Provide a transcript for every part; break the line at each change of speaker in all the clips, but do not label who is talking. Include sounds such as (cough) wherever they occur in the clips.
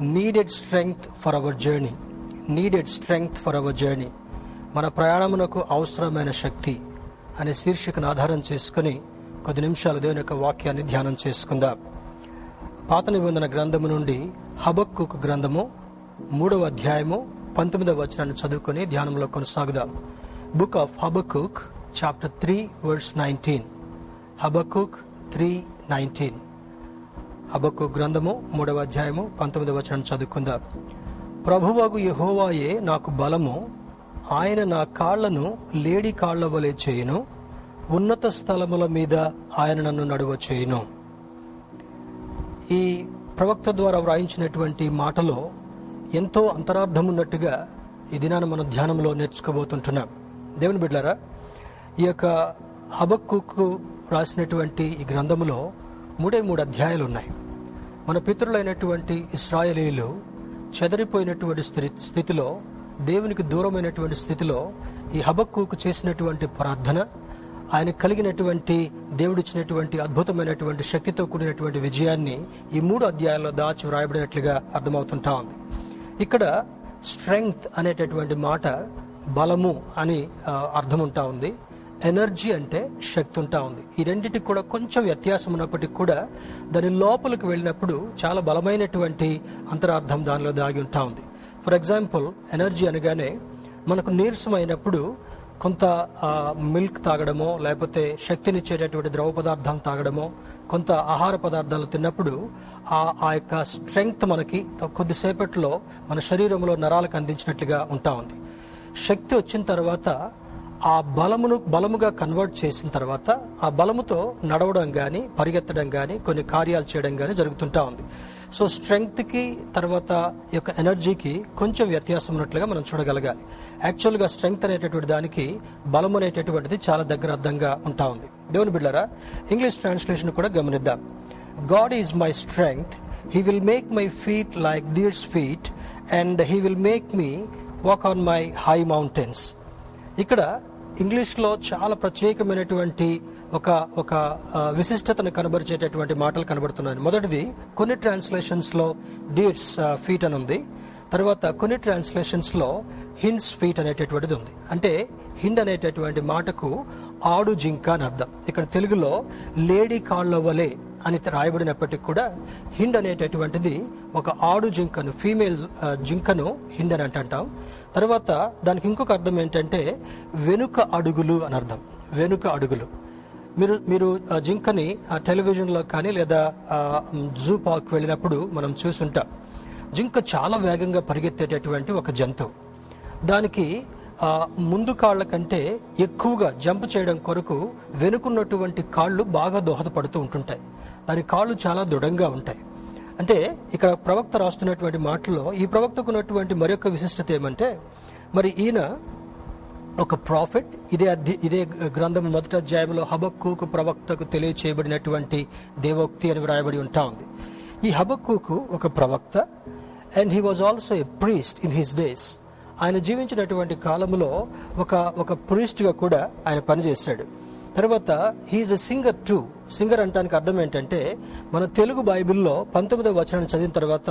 Needed strength for our journey needed strength for our journey మన ప్రయాణమునకు అవసరమైన శక్తి అనే శీర్షికను ఆధారం చేసుకుని కొద్ది నిమిషాలు దేవుని యొక్క వాక్యాన్ని ధ్యానం చేసుకుందాం. పాత నిబంధన గ్రంథము నుండి హబక్కుక్ గ్రంథము మూడవ అధ్యాయము పంతొమ్మిదవ వచనాన్ని చదువుకుని ధ్యానంలో కొనసాగుదాం. Book of Habakkuk chapter three words nineteen Habakkuk three nineteen అబక్కు గ్రంథము మూడవ అధ్యాయము పంతొమ్మిదవ వచనం చదువుకుందాం. ప్రభువగు యహోవాయే నాకు బలము ఆయన నా కాళ్ళను లేడి కాళ్ళ వలె చేయును ఉన్నత స్థలముల మీద ఆయన నన్ను నడువ చేయును. ఈ ప్రవక్త ద్వారా వ్రాయించినటువంటి మాటలో ఎంతో అంతరార్థం ఉన్నట్టుగా ఈ దినాన్ని మన ధ్యానంలో నేర్చుకోబోతుంటున్నాం. దేవుని బిడ్డారా ఈ యొక్క హబక్కు రాసినటువంటి ఈ గ్రంథములో మూడే మూడు అధ్యాయాలు ఉన్నాయి. మన పితరులైనటువంటి ఇస్రాయలీలు చెదరిపోయినటువంటి స్థితి స్థితిలో దేవునికి దూరమైనటువంటి స్థితిలో ఈ హబక్కుకు చేసినటువంటి ప్రార్థన ఆయన కలిగినటువంటి దేవుడిచ్చినటువంటి అద్భుతమైనటువంటి శక్తితో కూడినటువంటి విజయాన్ని ఈ మూడు అధ్యాయాల్లో దాచి వ్రాయబడినట్లుగా అర్థమవుతుంటా ఉంది. ఇక్కడ స్ట్రెంగ్త్ అనేటటువంటి మాట బలము అని అర్థం ఉంటా ఉంది. ఎనర్జీ అంటే శక్తి ఉంటా ఉంది. ఈ రెండింటికి కూడా కొంచెం వ్యత్యాసం ఉన్నప్పటికీ కూడా దాని లోపలికి వెళ్ళినప్పుడు చాలా బలమైనటువంటి అంతరార్థం దానిలో దాగి ఉంటా ఉంది. ఫర్ ఎగ్జాంపుల్ ఎనర్జీ అనగానే మనకు నీరసమైనప్పుడు కొంత ఆ, మిల్క్ తాగడమో లేకపోతే శక్తినిచ్చేటటువంటి ద్రవ పదార్థాలు తాగడమో కొంత ఆహార పదార్థాలు తిన్నప్పుడు ఆ ఆ యొక్క స్ట్రెంగ్త్ మనకి కొద్దిసేపట్లో మన శరీరంలో నరాలకు అందించినట్లుగా ఉంటా ఉంది. శక్తి వచ్చిన తర్వాత ఆ బలమును బలముగా కన్వర్ట్ చేసిన తర్వాత ఆ బలముతో నడవడం కానీ పరిగెత్తడం కానీ కొన్ని కార్యాలు చేయడం కానీ జరుగుతుంటా ఉంది. సో స్ట్రెంగ్త్కి తర్వాత యొక్క ఎనర్జీకి కొంచెం వ్యత్యాసం ఉన్నట్లుగా మనం చూడగలగాలి. యాక్చువల్గా స్ట్రెంగ్త్ అనేటటువంటి దానికి బలం అనేటటువంటిది చాలా దగ్గర అర్థంగా ఉంటా ఉంది. దేవుని బిడ్డారా ఇంగ్లీష్ ట్రాన్స్లేషన్ కూడా గమనిద్దాం. God is my strength he will make my feet like deer's feet and he will make me walk on my high mountains ఇక్కడ ఇంగ్లీష్లో చాలా ప్రత్యేకమైనటువంటి ఒక ఒక విశిష్టతను కనబరిచేటటువంటి మాటలు కనబడుతున్నాయి. మొదటిది కొన్ని ట్రాన్స్లేషన్స్లో డీట్స్ ఫీట్ అని ఉంది. తర్వాత కొన్ని ట్రాన్స్లేషన్స్లో హిన్స్ హిండ్స్ ఫీట్ అనేటటువంటిది ఉంది. అంటే హిండ్ అనేటటువంటి మాటకు ఆడు జింక అని అర్థం. ఇక్కడ తెలుగులో లేడీ కాళ్ళ వలె అని రాయబడినప్పటికీ కూడా హిండ్ అనేటటువంటిది ఒక ఆడు జింకను ఫీమేల్ జింకను హిండ్ అని అంటాం. తర్వాత దానికి ఇంకొక అర్థం ఏంటంటే వెనుక అడుగులు అని అర్థం. వెనుక అడుగులు. మీరు మీరు జింకని ఆ టెలివిజన్లో కానీ లేదా జూ పార్క్ వెళ్ళినప్పుడు మనం చూసుంటాం. జింక చాలా వేగంగా పరిగెత్తేటటువంటి ఒక జంతువు. దానికి ముందు కాళ్ళ కంటే ఎక్కువగా జంప్ చేయడం కొరకు వెనుకున్నటువంటి కాళ్ళు బాగా దోహదపడుతూ ఉంటుంటాయి. దాని కాళ్ళు చాలా దృఢంగా ఉంటాయి. అంటే ఇక్కడ ప్రవక్త రాస్తున్నటువంటి మాటల్లో ఈ ప్రవక్తకు ఉన్నటువంటి మరొక విశిష్టత ఏమంటే మరి ఈయన ఒక ప్రాఫిట్ ఇదే అధ్య ఇదే గ్రంథం మొదటి అధ్యాయంలో హబక్కుకు ప్రవక్తకు తెలియచేయబడినటువంటి దేవోక్తి అని వ్రాయబడి ఉంటా ఉంది. ఈ హబక్కుకు ఒక ప్రవక్త and he was also a priest in his days ఆయన జీవించినటువంటి కాలంలో ఒక ఒక ప్రీస్ట్గా కూడా ఆయన పనిచేశాడు. తర్వాత he's a singer to singer అంటానికి అర్థం ఏంటంటే మన తెలుగు బైబిల్లో పంతొమ్మిదవ వచనాన్ని చదివిన తర్వాత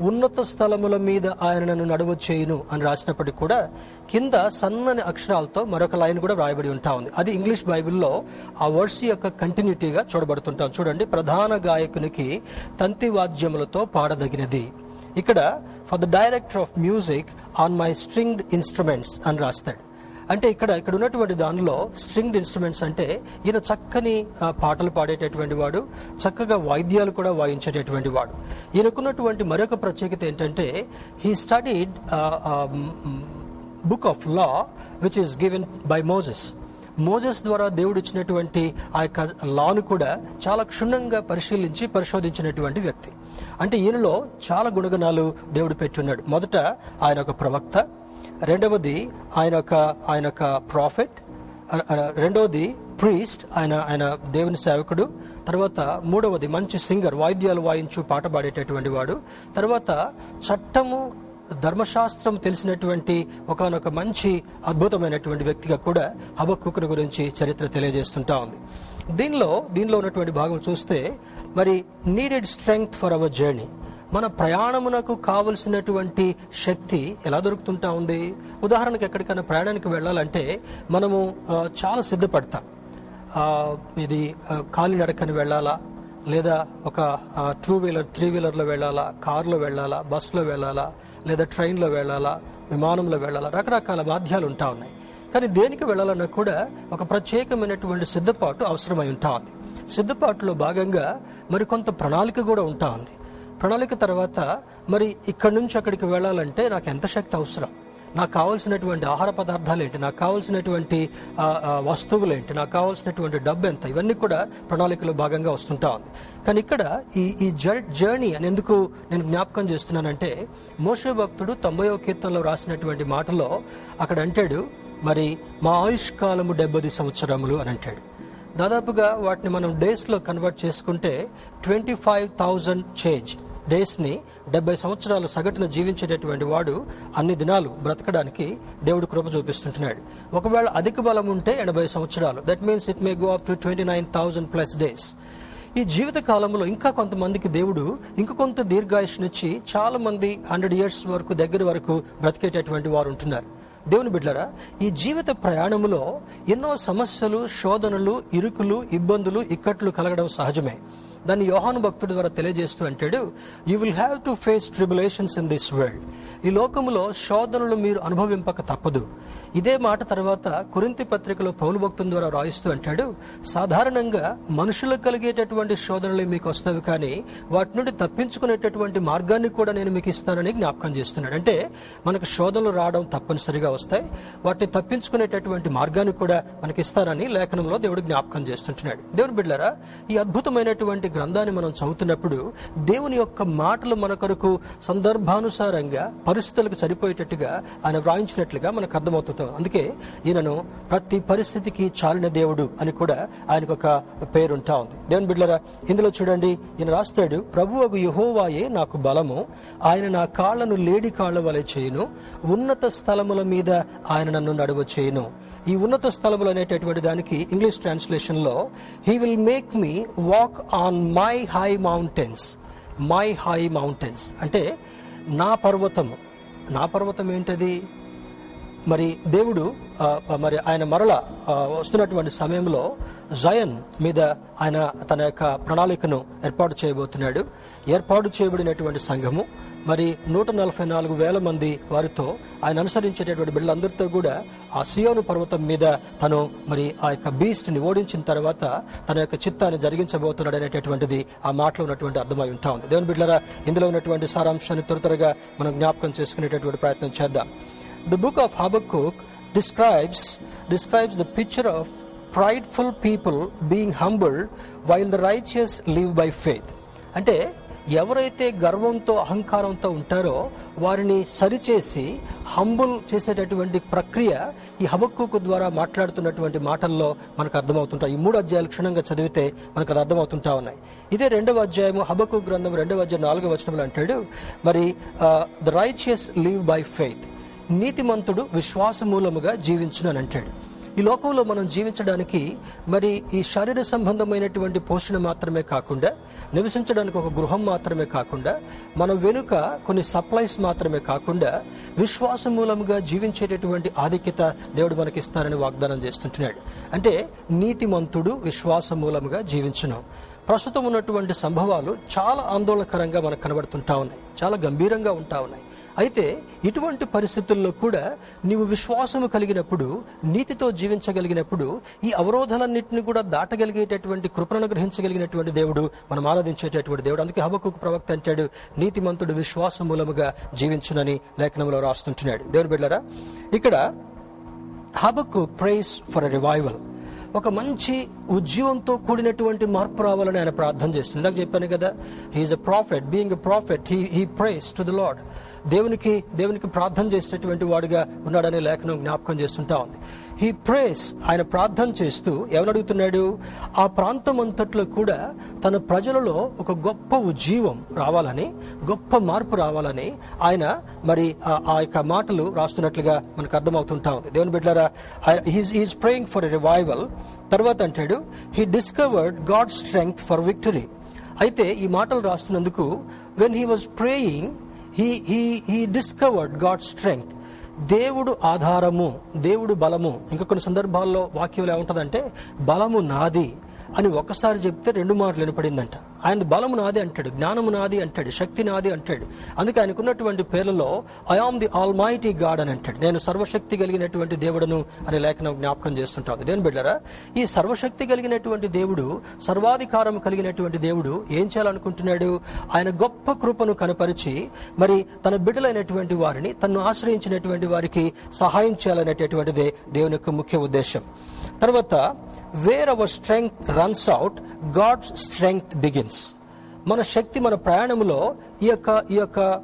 ఉన్నత స్థలముల మీద ఆయన నన్ను నడువ చేయును అని రాసినప్పటికీ కూడా కింద సన్నని అక్షరాలతో మరొక లైన్ కూడా వ్రాయబడి ఉంటా ఉంది. అది ఇంగ్లీష్ బైబిల్లో ఆ వర్స్ యొక్క కంటిన్యూటీగా చూడబడుతుంటాం. చూడండి ప్రధాన గాయకునికి తంతి వాద్యములతో పాడదగినది. ఇక్కడ for the director of music on my stringed instruments అని రాస్తాడు. అంటే ఇక్కడ ఇక్కడ ఉన్నటువంటి దానిలో స్ట్రింగ్డ్ ఇన్స్ట్రుమెంట్స్ అంటే ఈయన చక్కని పాటలు పాడేటటువంటి వాడు చక్కగా వాయిద్యాలు కూడా వాయించేటటువంటి వాడు. ఈయనకున్నటువంటి మరొక ప్రత్యేకత ఏంటంటే he studied book of law which is given by Moses Moses ద్వారా దేవుడు ఇచ్చినటువంటి ఆ యొక్క లాను కూడా చాలా క్షుణ్ణంగా పరిశీలించి పరిశోధించినటువంటి వ్యక్తి. అంటే ఈయనలో చాలా గుణగణాలు దేవుడు పెట్టున్నాడు మొదట ఆయన ఒక ప్రవక్త రెండవది ఆయన ఒక ఆయన ఒక ప్రాఫిట్ రెండవది ప్రీస్ట్ ఆయన ఆయన దేవుని సేవకుడు. తర్వాత మూడవది మంచి సింగర్ వాయిద్యాలు వాయించు పాట పాడేటటువంటి వాడు. తర్వాత చట్టము ధర్మశాస్త్రం తెలిసినటువంటి ఒకనొక మంచి అద్భుతమైనటువంటి వ్యక్తిగా కూడా హబక్కుకుని గురించి చరిత్ర తెలియజేస్తుంటా ఉంది. దీనిలో దీనిలో ఉన్నటువంటి భాగం చూస్తే మరి needed strength for our journey మన ప్రయాణమునకు కావలసినటువంటి శక్తి ఎలా దొరుకుతుంటా ఉంది? ఉదాహరణకు ఎక్కడికైనా ప్రయాణానికి వెళ్ళాలంటే మనము చాలా సిద్ధపడతాం. ఇది కాలినడకని వెళ్ళాలా? లేదా ఒక టూ వీలర్ త్రీ వీలర్లో వెళ్ళాలా? కారులో వెళ్ళాలా? బస్సులో వెళ్ళాలా? లేదా ట్రైన్లో వెళ్ళాలా? విమానంలో వెళ్ళాలా? రకరకాల బాధ్యాలు ఉంటా ఉన్నాయి. కానీ దేనికి వెళ్ళాలన్నా కూడా ఒక ప్రత్యేకమైనటువంటి సిద్ధపాటు అవసరమై ఉంటా ఉంది. సిద్ధపాటులో భాగంగా మరికొంత ప్రణాళిక కూడా ఉంటా ఉంది. ప్రణాళిక తర్వాత మరి ఇక్కడి నుంచి అక్కడికి వెళ్ళాలంటే నాకు ఎంత శక్తి అవసరం? నాకు కావాల్సినటువంటి ఆహార పదార్థాలు ఏంటి? నాకు కావాల్సినటువంటి వస్తువులు ఏంటి? నాకు కావాల్సినటువంటి డబ్బు ఎంత? ఇవన్నీ కూడా ప్రణాళికలో భాగంగా వస్తుంటా ఉంది. కానీ ఇక్కడ ఈ ఈ జర్- జర్నీ అని ఎందుకు నేను జ్ఞాపకం చేస్తున్నానంటే మోషే భక్తుడు తొంభైవ కీర్తనలో రాసినటువంటి మాటలో అక్కడ అంటాడు మరి మా ఆయుష్ కాలము డెబ్బది సంవత్సరములు అని అంటాడు. దాదాపుగా వాటిని మనం డేస్లో కన్వర్ట్ చేసుకుంటే ట్వంటీ ఫైవ్ థౌజండ్ చేంజ్. డేస్ని డెబ్బై సంవత్సరాలు సగటున జీవించేటటువంటి వాడు అన్ని దినాలు బ్రతకడానికి దేవుడు కృప చూపిస్తుంటున్నాడు. ఒకవేళ అధిక బలం ఉంటే ఎనభై సంవత్సరాలు. That means it may go up to twenty nine thousand plus days ఈ జీవిత కాలంలో ఇంకా కొంతమందికి దేవుడు ఇంకా కొంత దీర్ఘాయుష్నిచ్చి చాలామంది హండ్రెడ్ ఇయర్స్ వరకు దగ్గర వరకు బ్రతికేటటువంటి వారు ఉంటున్నారు. దేవుని బిడ్డరా ఈ జీవిత ప్రయాణములో ఎన్నో సమస్యలు శోధనలు ఇరుకులు ఇబ్బందులు ఇక్కట్లు కలగడం సహజమే. దాన్ని యోహాను భక్తుడి ద్వారా తెలియజేస్తూ అంటాడు you will have to face tribulations in this world ఈ లోకములో శోధనలు మీరు అనుభవింపక తప్పదు. ఇదే మాట తర్వాత కురింతి పత్రికలో పౌలు భక్తుని ద్వారా రాయిస్తూ అంటాడు సాధారణంగా మనుషులకు కలిగేటటువంటి శోధనలు మీకు వస్తాయి కానీ వాటి నుండి తప్పించుకునేటటువంటి మార్గాన్ని కూడా నేను మీకు ఇస్తానని జ్ఞాపకం చేస్తున్నాడు. అంటే మనకు శోధనలు రావడం తప్పనిసరిగా వస్తాయి వాటిని తప్పించుకునేటటువంటి మార్గాన్ని కూడా మనకిస్తారని లేఖనంలో దేవుడు జ్ఞాపకం చేస్తుంటున్నాడు. దేవుని బిడ్డారా ఈ అద్భుతమైనటువంటి గ్రంథాన్ని మనం చదువుతున్నప్పుడు దేవుని యొక్క మాటలు మన కొరకు సందర్భానుసారంగా పరిస్థితులకు సరిపోయేటట్టుగా ఆయన వ్రాయించినట్లుగా మనకు అర్థమవుతుంది. అందుకే ఈయనను ప్రతి పరిస్థితికి చాలిన దేవుడు అని కూడా ఆయనకు ఒక పేరుంటా ఉంది. దేవుని బిడ్డరా ఇందులో చూడండి ఈయన రాస్తాడు ప్రభు అగు యహోవాయే నాకు బలము ఆయన నా కాళ్ళను లేడి కాళ్ళ వలె చేయను ఉన్నత స్థలముల మీద ఆయన నన్ను నడువ చేయను. ఈ ఉన్నత స్థలములు అనేటటువంటి దానికి English ట్రాన్స్లేషన్లో he will make me walk on my high mountains my high mountains అంటే నా పర్వతము. నా పర్వతం ఏంటది? మరి దేవుడు మరి ఆయన మరల వస్తున్నటువంటి సమయంలో జయన్ మీద ఆయన తన యొక్క ప్రణాళికను ఏర్పాటు చేయబోతున్నాడు. ఏర్పాటు చేయబడినటువంటి సంఘము మరి నూట నలభై నాలుగు వేల మంది వారితో ఆయన అనుసరించేటటువంటి బిడ్డలందరితో కూడా ఆ సియోను పర్వతం మీద తను మరి ఆ యొక్క బీస్ట్ని ఓడించిన తర్వాత తన యొక్క చిత్తాన్ని జరిగించబోతున్నాడు అనేటటువంటిది ఆ మాటలో ఉన్నటువంటి అర్థమై ఉంటా ఉంది. దేవుని బిడ్డరా ఇందులో ఉన్నటువంటి సారాంశాన్ని త్వర త్వరగా మనం జ్ఞాపకం చేసుకునేటటువంటి ప్రయత్నం చేద్దాం. The book of Habakkuk describes describes the picture of prideful people being humbled while the righteous live by faith అంటే ఎవరైతే గర్వంతో అహంకారంతో ఉంటారో వారిని సరిచేసి హంబుల్ చేసేటటువంటి ప్రక్రియ ఈ హబక్కుకు ద్వారా మాట్లాడుతున్నటువంటి మాటల్లో మనకు అర్థమవుతుంటాయి. ఈ మూడు అధ్యాయాలు క్షుణ్ణంగా చదివితే మనకు అది అర్థమవుతుంటా ఉన్నాయి. ఇదే రెండవ అధ్యాయము హబక్కు గ్రంథం రెండవ అధ్యాయం నాలుగవ వచనంలో అంటాడు మరి the righteous live by faith నీతిమంతుడు విశ్వాస మూలముగా జీవించును అని అంటాడు. ఈ లోకంలో మనం జీవించడానికి మరి ఈ శారీర సంబంధమైనటువంటి పోషణ మాత్రమే కాకుండా నివసించడానికి ఒక గృహం మాత్రమే కాకుండా మన వెనుక కొన్ని సప్లైస్ మాత్రమే కాకుండా విశ్వాస మూలంగా జీవించేటటువంటి ఆధిక్యత దేవుడు మనకిస్తారని వాగ్దానం చేస్తుంటున్నాడు. అంటే నీతిమంతుడు విశ్వాస మూలంగా జీవించను. ప్రస్తుతం ఉన్నటువంటి సంభవాలు చాలా ఆందోళనకరంగా మనకు కనబడుతుంటా ఉన్నాయి. చాలా గంభీరంగా ఉంటా ఉన్నాయి. అయితే ఇటువంటి పరిస్థితుల్లో కూడా నీవు విశ్వాసము కలిగినప్పుడు నీతితో జీవించగలిగినప్పుడు ఈ అవరోధాలన్నింటిని కూడా దాటగలిగేటటువంటి కృపను గ్రహించగలిగినటువంటి దేవుడు మనం ఆరాధించేటటువంటి దేవుడు. అందుకే హబకు ప్రవక్త అంటాడు నీతిమంతుడు విశ్వాస మూలముగా జీవించునని లేఖనంలో రాస్తుంటున్నాడు. దేవుని బిడ్డరా ఇక్కడ హబక్కు ప్రైస్ ఫర్ రివైవల్ ఒక మంచి ఉద్యమంతో కూడినటువంటి మార్పు రావాలని ఆయన ప్రార్థన చేస్తుంది ఇందాక చెప్పాను కదా he's a prophet being a prophet he he prays to the Lord దేవునికి దేవునికి ప్రార్థన చేసినటువంటి వాడుగా ఉన్నాడనే లేఖనం జ్ఞాపకం చేస్తుంటా ఉంది. హీ ప్రేస్ ఆయన ప్రార్థన చేస్తూ ఎవరడుగుతున్నాడు ఆ ప్రాంతం అంతట్లో కూడా తన ప్రజలలో ఒక గొప్ప ఉజ్జీవం రావాలని గొప్ప మార్పు రావాలని ఆయన మరి ఆ- ఆ యొక్క మాటలు రాస్తున్నట్లుగా మనకు అర్థమవుతుంటా ఉంది. దేవుని బిడ్డారా he's praying for a revival తర్వాత అంటాడు he discovered God strength for victory అయితే ఈ మాటలు రాస్తున్నందుకు when he was praying he he he discovered God strength దేవుడు ఆధారము దేవుడు బలము. ఇంకా కొన్ని సందర్భాల్లో వాక్యం ఏముంటుందంటే బలము నాది. అని ఒక్కసారి చెప్తే రెండు మాటలు వినపడిందంట. ఆయన బలము నాది అంటాడు జ్ఞానము నాది అంటాడు శక్తి నాది అంటాడు. అందుకే ఆయనకున్నటువంటి పేర్లలో I am the almighty God అని అంటాడు. నేను సర్వశక్తి కలిగినటువంటి దేవుడును అనే లేఖనం జ్ఞాపకం చేస్తుంటాను దేని బిడ్డరా? ఈ సర్వశక్తి కలిగినటువంటి దేవుడు సర్వాధికారం కలిగినటువంటి దేవుడు ఏం చేయాలనుకుంటున్నాడు? ఆయన గొప్ప కృపను కనపరిచి మరి తన బిడ్డలైనటువంటి వారిని తను ఆశ్రయించినటువంటి వారికి సహాయం చేయాలనేటటువంటిదే దేవుని యొక్క ముఖ్య ఉద్దేశం. తర్వాత where our strength runs out God's strength begins మన శక్తి మన ప్రయాణంలో ఈ యొక్క ఈ యొక్క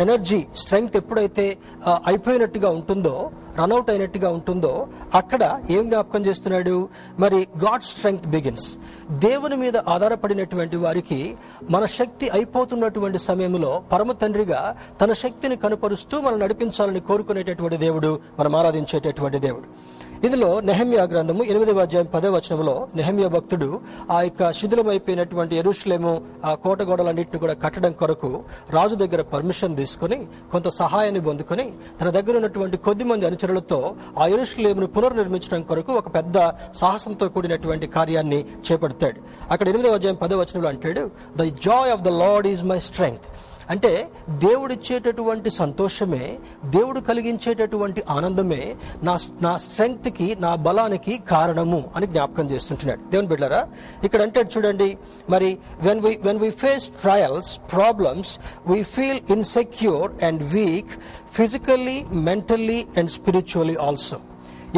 ఎనర్జీ స్ట్రెంగ్త్ ఎప్పుడైతే అయిపోయినట్టుగా ఉంటుందో రన్అట్ అయినట్టుగా ఉంటుందో అక్కడ ఏం జ్ఞాపకం చేస్తున్నాడు? మరి గాడ్ స్ట్రెంగ్త్ బిగిన్స్ దేవుని మీద ఆధారపడినటువంటి వారికి మన శక్తి అయిపోతున్నటువంటి సమయంలో పరమ తండ్రిగా తన శక్తిని కనపరుస్తూ మనం నడిపించాలని కోరుకునేటటువంటి దేవుడు మనం ఆరాధించేటటువంటి దేవుడు. ఇందులో నెహమ్యా గ్రంథము ఎనిమిదవ అధ్యాయం పదవ వచనంలో నెహమ్యా భక్తుడు ఆ యొక్క శిథిలమైపోయినటువంటి ఎరుషులేము ఆ కోట గోడలన్నింటిని కూడా కట్టడం కొరకు రాజు దగ్గర పర్మిషన్ తీసుకుని కొంత సహాయాన్ని పొందుకొని తన దగ్గర ఉన్నటువంటి కొద్ది మంది అనుచరులతో ఆ ఎరుషులేమును పునర్నిర్మించడం కొరకు ఒక పెద్ద సాహసంతో కూడినటువంటి కార్యాన్ని చేపడతాడు. అక్కడ ఎనిమిదవ అధ్యాయం పదవ వచనంలో అంటాడు the joy of the Lord is my strength అంటే దేవుడిచ్చేటటువంటి సంతోషమే దేవుడు కలిగించేటటువంటి ఆనందమే నా నా స్ట్రెంగ్త్కి నా బలానికి కారణము అని జ్ఞాపకం చేస్తుంటున్నాడు. దేవుని బిడ్డరా ఇక్కడ అంటే చూడండి మరి when we when we face trials problems we feel insecure and weak physically mentally and spiritually also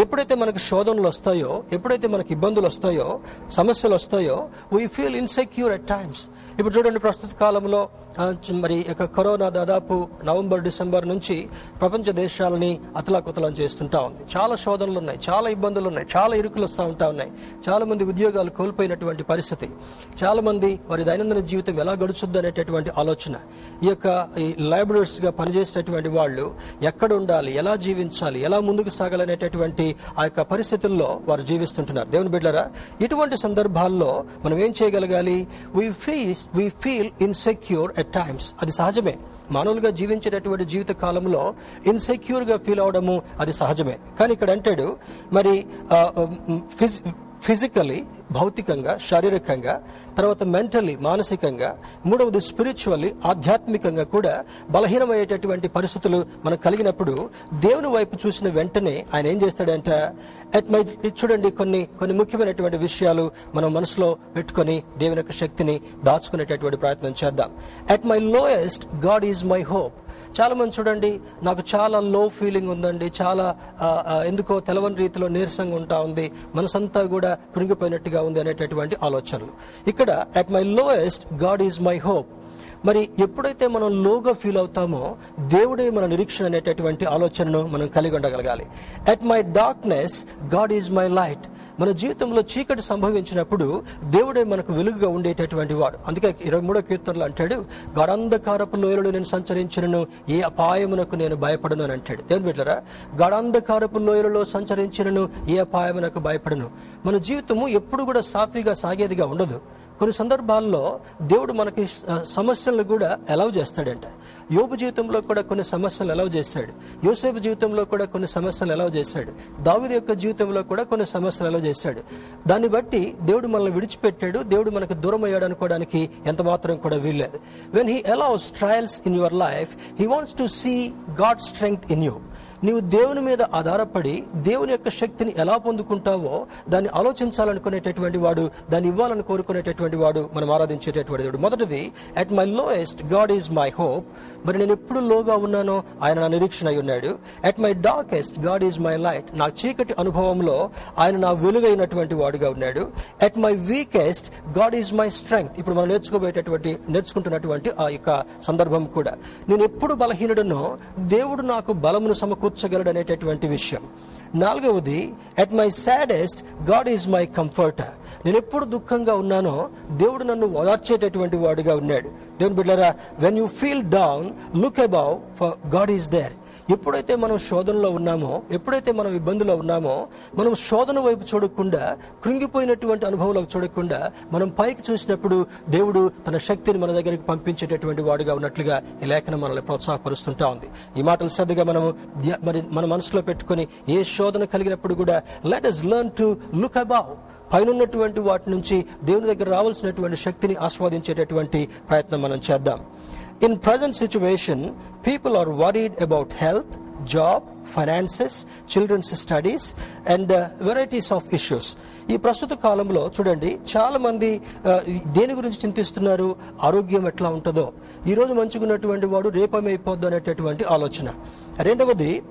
ఎప్పుడైతే మనకు శోధనలు వస్తాయో ఎప్పుడైతే మనకు ఇబ్బందులు వస్తాయో సమస్యలు వస్తాయో we feel insecure at times ఇప్పుడు చూడండి ప్రస్తుత కాలంలో మరి యొక్క కరోనా దాదాపు నవంబర్ డిసెంబర్ నుంచి ప్రపంచ దేశాలని అతలాకుతలం చేస్తుంటా ఉంది. చాలా శోధనలు ఉన్నాయి చాలా ఇబ్బందులు ఉన్నాయి చాలా ఇరుకులు వస్తూ ఉంటా ఉన్నాయి. చాలా మంది ఉద్యోగాలు కోల్పోయినటువంటి పరిస్థితి. చాలా మంది వారి దైనందిన జీవితం ఎలా గడుచుద్ది అనేటటువంటి ఆలోచన. ఈ యొక్క ఈ లైబ్రరీస్గా పనిచేసేటటువంటి వాళ్ళు ఎక్కడ ఉండాలి ఎలా జీవించాలి ఎలా ముందుకు సాగాలనేటటువంటి ఆ యొక్క పరిస్థితుల్లో వారు జీవిస్తుంటున్నారు. దేవుని బిడ్డరా ఇటువంటి సందర్భాల్లో మనం ఏం చేయగలగాలి? We feel we feel insecure at times అది సహజమే. మానవులుగా జీవించేటటువంటి జీవిత కాలంలో ఇన్సెక్యూర్గా ఫీల్ అవడము అది సహజమే. కానీ ఇక్కడ అంటాడు మరి ఫిజికలీ భౌతికంగా శారీరకంగా తర్వాత మెంటలీ మానసికంగా మూడవది స్పిరిచువల్లీ ఆధ్యాత్మికంగా కూడా బలహీనమయ్యేటటువంటి పరిస్థితులు మనకు కలిగినప్పుడు దేవుని వైపు చూసిన వెంటనే ఆయన ఏం చేస్తాడంట? అట్ మై చూడండి కొన్ని కొన్ని ముఖ్యమైనటువంటి విషయాలు మనం మనసులో పెట్టుకొని దేవుని యొక్క శక్తిని దాచుకునేటటువంటి ప్రయత్నం చేద్దాం. At my lowest God is my hope. చాలామంది చూడండి నాకు చాలా లో ఫీలింగ్ ఉందండి చాలా ఎందుకో తెలవని రీతిలో నీరసంగా ఉంటా ఉంది మనసంతా కూడా కృంగిపోయినట్టుగా ఉంది అనేటటువంటి ఆలోచనలు. ఇక్కడ at my lowest God is my hope మరి ఎప్పుడైతే మనం లోగా ఫీల్ అవుతామో దేవుడే మన నిరీక్షణ అనేటటువంటి ఆలోచనను మనం కలిగి ఉండగలగాలి. At my darkness God is my light మన జీవితంలో చీకటి సంభవించినప్పుడు దేవుడే మనకు వెలుగుగా ఉండేటటువంటి వాడు. అందుకే ఇరవై మూడో కీర్తనలు అంటాడు గడంధకారపు లోయలలో నేను సంచరించినను ఏ అపాయమునకు నేను భయపడను అని అంటాడు. దేవుని బిడ్డరా గడంధకారపు లోయలలో సంచరించినను ఏ అపాయమునకు భయపడను. మన జీవితము ఎప్పుడు కూడా సాఫీగా సాగేదిగా ఉండదు. కొన్ని సందర్భాల్లో దేవుడు మనకి సమస్యలను కూడా అలౌ చేస్తాడంట. యోబు జీవితంలో కూడా కొన్ని సమస్యలు అలౌ చేశాడు యోసేపు జీవితంలో కూడా కొన్ని సమస్యలు అలౌ చేశాడు దావిది యొక్క జీవితంలో కూడా కొన్ని సమస్యలు అలౌ చేశాడు దాన్ని బట్టి దేవుడు మనల్ని విడిచిపెట్టాడు. దేవుడు మనకు దూరం అయ్యాడు అనుకోవడానికి ఎంత మాత్రం కూడా వీల్లేదు. When he allows trials in your life he wants to see God strength in you నీవు దేవుని మీద ఆధారపడి దేవుని యొక్క శక్తిని ఎలా పొందుకుంటావో దాన్ని ఆలోచించాలనుకునేటటువంటి వాడు దాన్ని ఇవ్వాలని కోరుకునేటటువంటి వాడు మనం ఆరాధించేటటువంటి వాడు మొదటిది at my lowest God is my hope మరి నేను ఎప్పుడు లోగా ఉన్నానో ఆయన నా నిరీక్షణ అయి ఉన్నాడు. At my darkest God is my light నా చీకటి అనుభవంలో ఆయన నా వెలుగైనటువంటి వాడుగా ఉన్నాడు. At my weakest God is my strength ఇప్పుడు మనం నేర్చుకోబోయేటటువంటి నేర్చుకుంటున్నటువంటి ఆ యొక్క సందర్భం కూడా. నేను ఎప్పుడు బలహీనుడనో దేవుడు నాకు బలమును సమకూర్చగలడు అనేటటువంటి విషయం. నాలుగవది at my saddest God is my comforter నేను ఎప్పుడు దుఃఖంగా ఉన్నానో దేవుడు నన్ను ఓదార్చేటటువంటి వాడుగా ఉన్నాడు. దేవుని బిడ్డరా when you feel down look above for God is there ఎప్పుడైతే మనం శోధనలో ఉన్నామో ఎప్పుడైతే మనం ఇబ్బందులో ఉన్నామో మనం శోధన వైపు చూడకుండా కృంగిపోయినటువంటి అనుభవంలోకి చూడకుండా మనం పైకి చూసినప్పుడు దేవుడు తన శక్తిని మన దగ్గరికి పంపించేటటువంటి వాడుగా ఉన్నట్లుగా ఈ లేఖనం మనల్ని ప్రోత్సాహపరుస్తుంటా ఉంది. ఈ మాటలు శ్రద్ధగా మనం మరి మన మనసులో పెట్టుకొని ఏ శోధన కలిగినప్పుడు కూడా let us learn to look above పైనటువంటి వాటి నుంచి దేవుని దగ్గర రావాల్సినటువంటి శక్తిని ఆస్వాదించేటటువంటి ప్రయత్నం మనం చేద్దాం. In present situation people are worried about health job finances childrens studies and varieties of issues ఈ ప్రస్తుత కాలంలో చూడండి చాలా మంది uh, దేని గురించి చింతిస్తున్నారు? ఆరోగ్యం ఎట్లా ఉంటుందో. ఈరోజు రోజు మంచిగున్నటువంటి వాడు రేపమైపోద్దు అనేటటువంటి ఆలోచన. రెండవది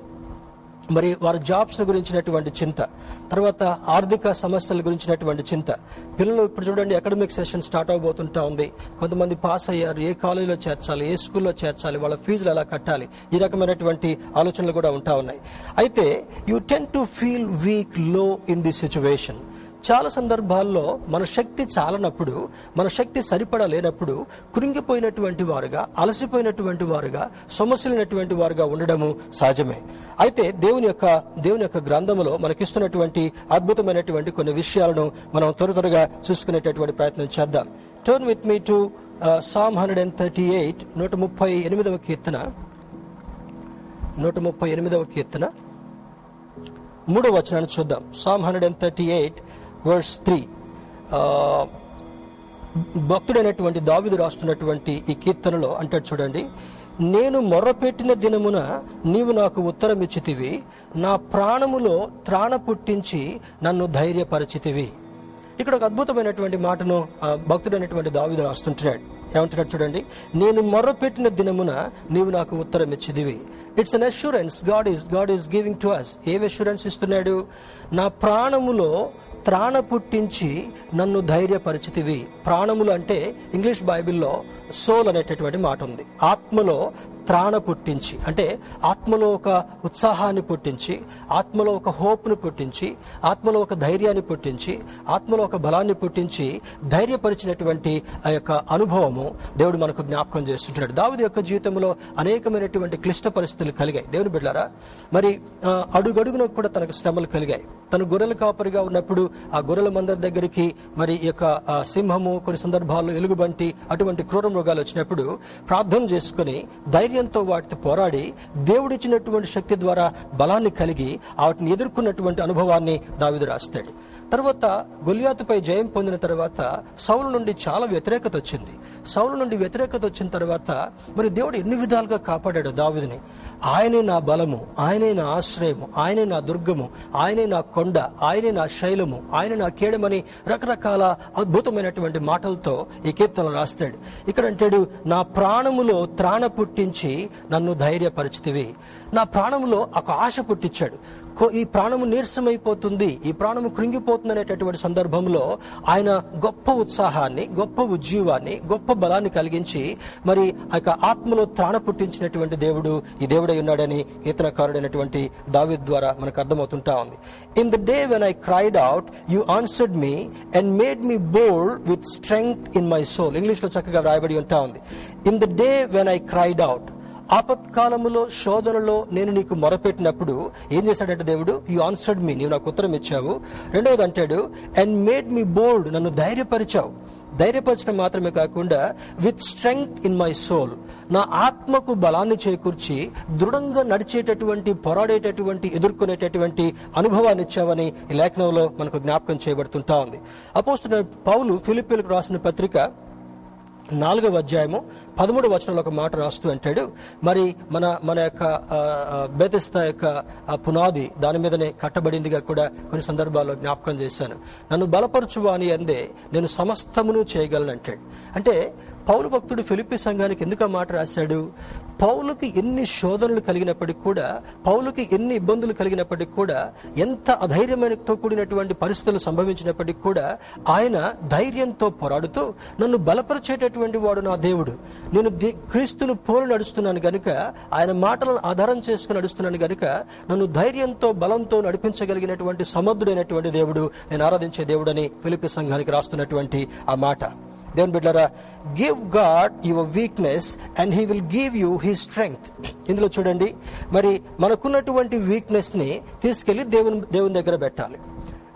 మరి వారి జాబ్స్ గురించినటువంటి చింత తర్వాత ఆర్థిక సమస్యల గురించినటువంటి చింత. పిల్లలు ఇప్పుడు చూడండి అకాడమిక్ సెషన్ స్టార్ట్ అవబోతుంటా ఉంది. కొంతమంది పాస్ అయ్యారు. ఏ కాలేజీలో చేర్చాలి? ఏ స్కూల్లో చేర్చాలి? వాళ్ళ ఫీజులు ఎలా కట్టాలి? ఈ రకమైనటువంటి ఆలోచనలు కూడా ఉంటా ఉన్నాయి. అయితే యూ టెన్ టు ఫీల్ వీక్లో ఇన్ దిస్ సిచ్యువేషన్ చాలా సందర్భాల్లో మన శక్తి చాలనప్పుడు మన శక్తి సరిపడా లేనప్పుడు కృంగిపోయినటువంటి వారుగా అలసిపోయినటువంటి వారుగా సమస్యలైనటువంటి వారుగా ఉండడము సహజమే. అయితే దేవుని యొక్క దేవుని యొక్క గ్రంథములో మనకిస్తున్నటువంటి అద్భుతమైనటువంటి కొన్ని విషయాలను మనం త్వర త్వరగా చూసుకునేటటువంటి ప్రయత్నం చేద్దాం. Turn with me to Psalm hundred and thirty eight నూట ముప్పై ఎనిమిదవ కీర్తన. నూట ముప్పై ఎనిమిదవ కీర్తన. మూడో వచనాన్ని చూద్దాం. Psalm hundred and thirty eight verse three. భక్తుడైనటువంటి దావిదు రాస్తున్నటువంటి ఈ కీర్తనలో అంటాడు చూడండి నేను మొర్రపెట్టిన దినమున నీవు నాకు ఉత్తరం ఇచ్చితివి నా ప్రాణములో త్రాణ పుట్టించి నన్ను ధైర్యపరిచితివి. ఇక్కడ ఒక అద్భుతమైనటువంటి మాటను భక్తుడైనటువంటి దావిదు రాస్తుంటున్నాడు. ఏమంటున్నాడు చూడండి నేను మొర్రపెట్టిన దినమున నీవు నాకు ఉత్తరం ఇచ్చిదివి it's an assurance God is God is giving to us a assurance ఇస్తున్నాడు? నా ప్రాణములో త్రాణ పుట్టించి నన్ను ధైర్యపరిచితివి. ప్రాణములు అంటే ఇంగ్లీష్ బైబిల్లో సోల్ అనేటటువంటి మాట ఉంది. ఆత్మలో త్రాణ పుట్టించి అంటే ఆత్మలో ఒక ఉత్సాహాన్ని పుట్టించి ఆత్మలో ఒక హోప్ను పుట్టించి ఆత్మలో ఒక ధైర్యాన్ని పుట్టించి ఆత్మలో ఒక బలాన్ని పుట్టించి ధైర్యపరిచినటువంటి ఆ యొక్క అనుభవము దేవుడు మనకు జ్ఞాపకం చేస్తుంటున్నాడు దావుది యొక్క జీవితంలో అనేకమైనటువంటి క్లిష్ట పరిస్థితులు కలిగాయి. దేవుని బిడ్డారా మరి అడుగడుగున కూడా తనకు శ్రమలు కలిగాయి. తను గొర్రెల కాపరిగా ఉన్నప్పుడు ఆ గొర్రెల మందరి దగ్గరికి మరి ఈ యొక్క సింహము కొన్ని సందర్భాల్లో ఎలుగుబంటి అటువంటి క్రూర మృగాలు వచ్చినప్పుడు ప్రార్థన చేసుకుని ధైర్యంతో వాటితో పోరాడి దేవుడిచ్చినటువంటి శక్తి ద్వారా బలాన్ని కలిగి వాటిని ఎదుర్కొన్నటువంటి అనుభవాన్ని దావిదు రాస్తాడు. తర్వాత గొలియాతుపై జయం పొందిన తర్వాత సౌలు నుండి చాలా వ్యతిరేకత వచ్చింది. సౌలు నుండి వ్యతిరేకత వచ్చిన తర్వాత మరి దేవుడు ఎన్ని విధాలుగా కాపాడాడు దావిదిని? ఆయనే నా బలము ఆయనే నా ఆశ్రయము ఆయనే నా దుర్గము ఆయనే నా కొండ ఆయనే నా శైలము ఆయన నా కేడమని రకరకాల అద్భుతమైనటువంటి మాటలతో ఈ కీర్తనలు రాస్తాడు. ఇక్కడ అంటాడు నా ప్రాణములో త్రాణ పుట్టించి నన్ను ధైర్యపరిచితివి. నా ప్రాణములో ఒక ఆశ పుట్టించాడు. ఈ ప్రాణము నీరసమైపోతుంది ఈ ప్రాణము కృంగిపోతుంది అనేటటువంటి సందర్భంలో ఆయన గొప్ప ఉత్సాహాన్ని గొప్ప ఉజ్జీవాన్ని గొప్ప బలాన్ని కలిగించి మరి ఆ యొక్క ఆత్మలో త్రాణ పుట్టించినటువంటి దేవుడు ఈ దేవుడై ఉన్నాడని ఈతనకారుడైనటువంటి దావిద్ ద్వారా మనకు అర్థమవుతుంటా ఉంది. In the day when I cried out you answered me and made me bold with strength in my soul ఇంగ్లీష్లో చక్కగా రాయబడి ఉంటా ఉంది. In the day when I cried out ఆపత్కాలములో శోధనలో నేను నీకు మొరపెట్టినప్పుడు ఏం చేశాడంటే దేవుడు యు ఆన్సర్డ్ మీ నీవు నాకు ఉత్తరం ఇచ్చావు. రెండవది అంటాడు అండ్ మేడ్ మీ బోల్డ్ నన్ను ధైర్యపరిచావు. ధైర్యపరచడం మాత్రమే కాకుండా with strength in my soul నా ఆత్మకు బలాన్ని చేకూర్చి దృఢంగా నడిచేటటువంటి పోరాడేటటువంటి ఎదుర్కొనేటటువంటి అనుభవాన్ని ఇచ్చావని ఈ లేఖనంలో మనకు జ్ఞాపకం చేయబడుతుంటా ఉంది. అపోస్తున్న పౌలు ఫిలిపిలకు రాసిన పత్రిక నాలుగవ అధ్యాయము పదమూడు వచనంలో ఒక మాట రాస్తూ అంటాడు మరి మన మన యొక్క ఆ, యొక్క పునాది దాని మీదనే కట్టబడిందిగా కూడా కొన్ని సందర్భాల్లో జ్ఞాపకం చేశాను. నన్ను బలపరచువా అని అందే నేను సమస్తమును చేయగలను అంటాడు అంటే పౌలు భక్తుడు ఫిలిప్పి సంఘానికి ఎందుకు ఆ మాట రాశాడు? పౌలుకి ఎన్ని శోధనలు కలిగినప్పటికీ కూడా పౌలుకి ఎన్ని ఇబ్బందులు కలిగినప్పటికీ కూడా ఎంత అధైర్యమైనతో కూడినటువంటి పరిస్థితులు సంభవించినప్పటికీ కూడా ఆయన ధైర్యంతో పోరాడుతూ నన్ను బలపరిచేటటువంటి వాడు నా దేవుడు. నేను క్రీస్తును పోలు నడుస్తున్నాను గనుక ఆయన మాటలను ఆధారం చేసుకుని నడుస్తున్నాను గనుక నన్ను ధైర్యంతో బలంతో నడిపించగలిగినటువంటి సమర్థుడైనటువంటి దేవుడు నేను ఆరాధించే దేవుడని ఫిలిపి సంఘానికి రాస్తున్నటువంటి ఆ మాట. దేవుని బిడ్డారా give God your weakness and he will give you he strength ఇందులో చూడండి మరి మనకున్నటువంటి వీక్నెస్ని తీసుకెళ్ళి దేవుని దేవుని దగ్గర పెట్టాలి.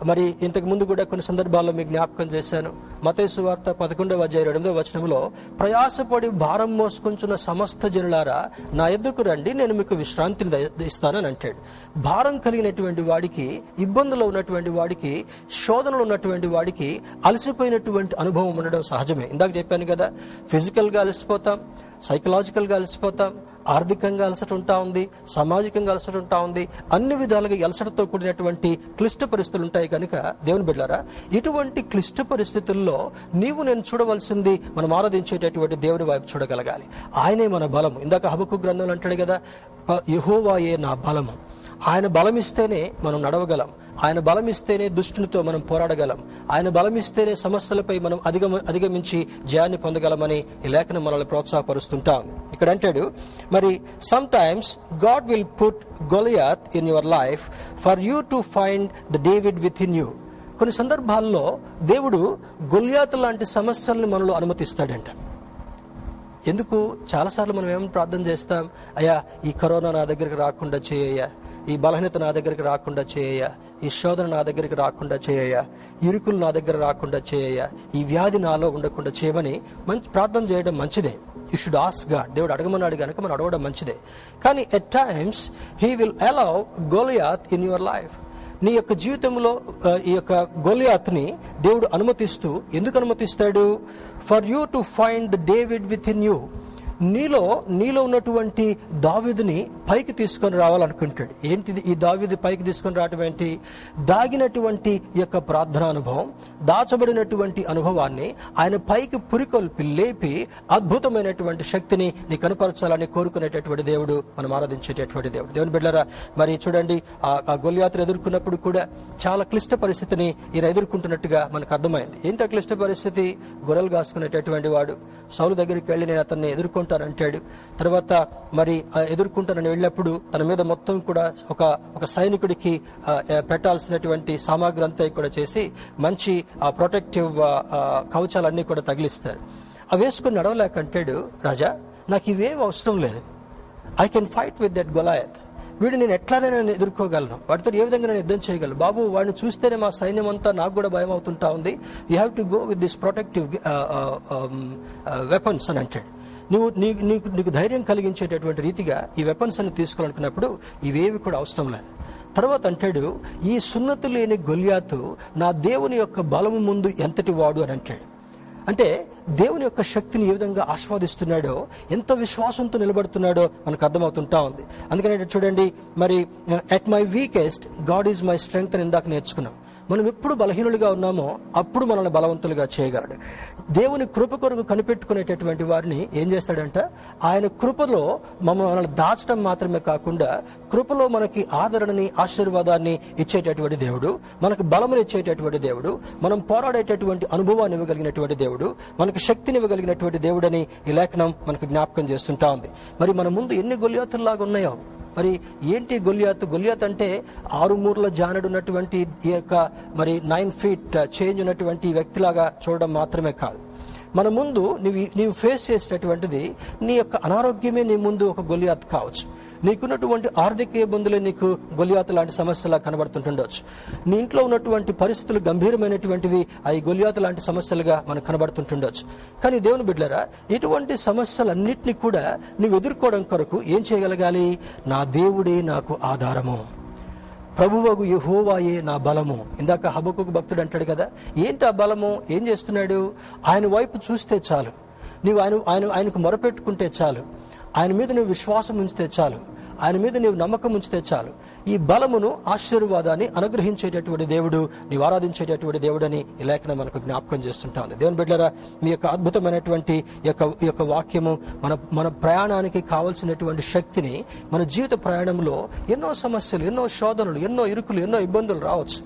మరి ఇంతకు ముందు కూడా కొన్ని సందర్భాల్లో మీకు జ్ఞాపకం చేశాను. మతేసు వార్త పదకొండవ అధ్యాయ రెండవ వచనంలో ప్రయాసపడి భారం మోసుకుంటున్న సమస్త జనులారా నా ఎద్దుకు రండి నేను మీకు విశ్రాంతిని ఇస్తానని అంటాడు. భారం కలిగినటువంటి వాడికి ఇబ్బందులు ఉన్నటువంటి వాడికి శోధనలు ఉన్నటువంటి వాడికి అలసిపోయినటువంటి అనుభవం ఉండడం సహజమే. ఇందాక చెప్పాను కదా ఫిజికల్గా అలసిపోతాం సైకలాజికల్గా అలసిపోతాం ఆర్థికంగా అలసట ఉంటా ఉంది సామాజికంగా అలసట ఉంటా ఉంది అన్ని విధాలుగా అలసటతో కూడినటువంటి క్లిష్ట పరిస్థితులు ఉంటాయి కనుక దేవుని బిడ్డారా ఇటువంటి క్లిష్ట పరిస్థితుల్లో నీవు నేను చూడవలసింది మనం ఆరాధించేటటువంటి దేవుని వైపు చూడగలగాలి. ఆయనే మన బలము. ఇందాక హబకు గ్రంథంలో అంటాడు కదా యహోవాయే నా బలము. ఆయన బలమిస్తేనే మనం నడవగలం. ఆయన బలమిస్తేనే దుష్టునితో మనం పోరాడగలం. ఆయన బలమిస్తేనే సమస్యలపై మనం అధిగమ అధిగమించి జయాన్ని పొందగలమని ఈ లేఖనం మనల్ని ప్రోత్సాహపరుస్తుంటాం. ఇక్కడ అంటాడు మరి sometimes God will put Goliath in your life for you to find the David within you కొన్ని సందర్భాల్లో దేవుడు గొలియాత్ లాంటి సమస్యల్ని మనలో అనుమతిస్తాడంట. ఎందుకు? చాలాసార్లు మనం ఏమైనా ప్రార్థన చేస్తాం? అయ్యా ఈ కరోనా నా దగ్గరికి రాకుండా చేయ్యా ఈ బలహీనత నా దగ్గరికి రాకుండా చేయ ఈ శోధన నా దగ్గరికి రాకుండా చేయ ఇరుకులు నా దగ్గర రాకుండా చేయ ఈ వ్యాధి నాలో ఉండకుండా చేయమని మంచి ప్రార్థన చేయడం మంచిదే. యూ షుడ్ ఆస్ గాడ్ దేవుడు అడగమన్నాడు కనుక మనం అడగడం మంచిదే. కానీ at times he will allow Goliath in your life నీ యొక్క జీవితంలో ఈ యొక్క గోలియాత్ని దేవుడు అనుమతిస్తూ ఎందుకు అనుమతిస్తాడు? For you to find the David within you నీలో నీలో ఉన్నటువంటి దావిదిని పైకి తీసుకొని రావాలనుకుంటాడు. ఏంటిది ఈ దావిది పైకి తీసుకొని రావటం ఏంటి? దాగినటువంటి యొక్క ప్రార్థనా అనుభవం దాచబడినటువంటి అనుభవాన్ని ఆయన పైకి పురికొల్పి లేపి అద్భుతమైనటువంటి శక్తిని నీ కనపరచాలని కోరుకునేటటువంటి దేవుడు మనం ఆరాధించేటటువంటి దేవుడు. దేవుని బిడ్డరా మరి చూడండి ఆ ఆ గొల్యాత్ర ఎదుర్కొన్నప్పుడు కూడా చాలా క్లిష్ట పరిస్థితిని ఈయన ఎదుర్కొంటున్నట్టుగా మనకు అర్థమైంది. ఏంటి క్లిష్ట పరిస్థితి? గొర్రెలు కాసుకునేటటువంటి వాడు సౌలు దగ్గరికి వెళ్ళి నేను అతన్ని ఎదుర్కొంటానంటాడు తర్వాత మరి ఎదుర్కొంటానని వెళ్ళినప్పుడు తన మీద మొత్తం కూడా ఒక ఒక సైనికుడికి పెట్టాల్సినటువంటి సామాగ్రి అంతా కూడా చేసి మంచి ఆ ప్రొటెక్టివ్ కవచాలన్నీ కూడా తగిలిస్తారు. అవి వేసుకుని నడవలేకంటాడు రాజా నాకు ఇవేం అవసరం లేదు. I can fight with that Goliath వీడు నేను ఎట్లానైనా ఎదుర్కోగలను. వాటితో ఏ విధంగా నేను యుద్ధం చేయగలను? బాబు వాడిని చూస్తేనే మా సైన్యం అంతా నాకు కూడా భయం అవుతుంటా ఉంది you have to go with this protective weapons అని అంటాడు. నువ్వు నీ- నీకు నీకు ధైర్యం కలిగించేటటువంటి రీతిగా ఈ వెపన్స్ అని తీసుకోవాలనుకున్నప్పుడు ఇవేవి కూడా అవసరం లేదు. తర్వాత అంటాడు ఈ సున్నతి లేని గొలియాతు నా దేవుని యొక్క బలము ముందు ఎంతటి వాడు అని అంటాడు. అంటే దేవుని యొక్క శక్తిని ఏ విధంగా ఆస్వాదిస్తున్నాడో ఎంత విశ్వాసంతో నిలబడుతున్నాడో మనకు అర్థమవుతుంటా ఉంది. అందుకని చూడండి మరి at my weakest God is my strength అని ఇందాక నేర్చుకున్నాం. మనం ఎప్పుడు బలహీనులుగా ఉన్నామో అప్పుడు మనల్ని బలవంతులుగా చేయగలడు. దేవుని కృప కొరకు కనిపెట్టుకునేటటువంటి వారిని ఏం చేస్తాడంట? ఆయన కృపలో మమ్మల్ని దాచడం మాత్రమే కాకుండా కృపలో మనకి ఆదరణని ఆశీర్వాదాన్ని ఇచ్చేటటువంటి దేవుడు మనకు బలమును ఇచ్చేటటువంటి దేవుడు మనం పోరాడేటటువంటి అనుభవాన్ని ఇవ్వగలిగినటువంటి దేవుడు మనకు శక్తిని ఇవ్వగలిగినటువంటి దేవుడని ఈ లేఖనం మనకు జ్ఞాపకం చేస్తుంటా ఉంది. మరి మన ముందు ఎన్ని గొలియాతుల్లాగా ఉన్నాయో మరి ఏంటి గొలియాత్ గొలియాత్ అంటే ఆరు మూర్ల జానడు ఉన్నటువంటి ఈ యొక్క మరి నైన్ ఫీట్ చేంజ్ ఉన్నటువంటి వ్యక్తిలాగా చూడడం మాత్రమే కాదు. మన ముందు నీవు నీవు ఫేస్ చేసినటువంటిది నీ యొక్క అనారోగ్యమే నీ ముందు ఒక గొలియాత్ కావచ్చు. నీకున్నటువంటి ఆర్థిక ఇబ్బందులే నీకు గొలియాత లాంటి సమస్యలా కనబడుతుంటుండొచ్చు. నీ ఇంట్లో ఉన్నటువంటి పరిస్థితులు గంభీరమైనటువంటివి అవి గొలియాత లాంటి సమస్యలుగా మనకు కనబడుతుంటుండొచ్చు. కానీ దేవుని బిడ్డరా ఇటువంటి సమస్యలన్నింటినీ కూడా నువ్వు ఎదుర్కోవడం కొరకు ఏం చేయగలగాలి? నా దేవుడే నాకు ఆధారము. ప్రభువగు యహోవాయే నా బలము. ఇందాక హబకు భక్తుడు అంటాడు కదా ఏంటి ఆ బలము? ఏం చేస్తున్నాడు? ఆయన వైపు చూస్తే చాలు. నీవు ఆయన ఆయన ఆయనకు మొరపెట్టుకుంటే చాలు. ఆయన మీద నువ్వు విశ్వాసం ఉంచితే చాలు. ఆయన మీద నీవు నమ్మకం ఉంచితే చాలు. ఈ బలమును ఆశీర్వాదాన్ని అనుగ్రహించేటటువంటి దేవుడు నీవు ఆరాధించేటటువంటి దేవుడని ఈ లేఖనం మనకు జ్ఞాపకం చేస్తుంటా ఉంది దేవుని బిడ్డరా మీ యొక్క అద్భుతమైనటువంటి యొక్క ఈ యొక్క వాక్యము మన మన ప్రయాణానికి కావలసినటువంటి శక్తిని మన జీవిత ప్రయాణంలో ఎన్నో సమస్యలు ఎన్నో శోధనలు ఎన్నో ఇరుకులు ఎన్నో ఇబ్బందులు రావచ్చు.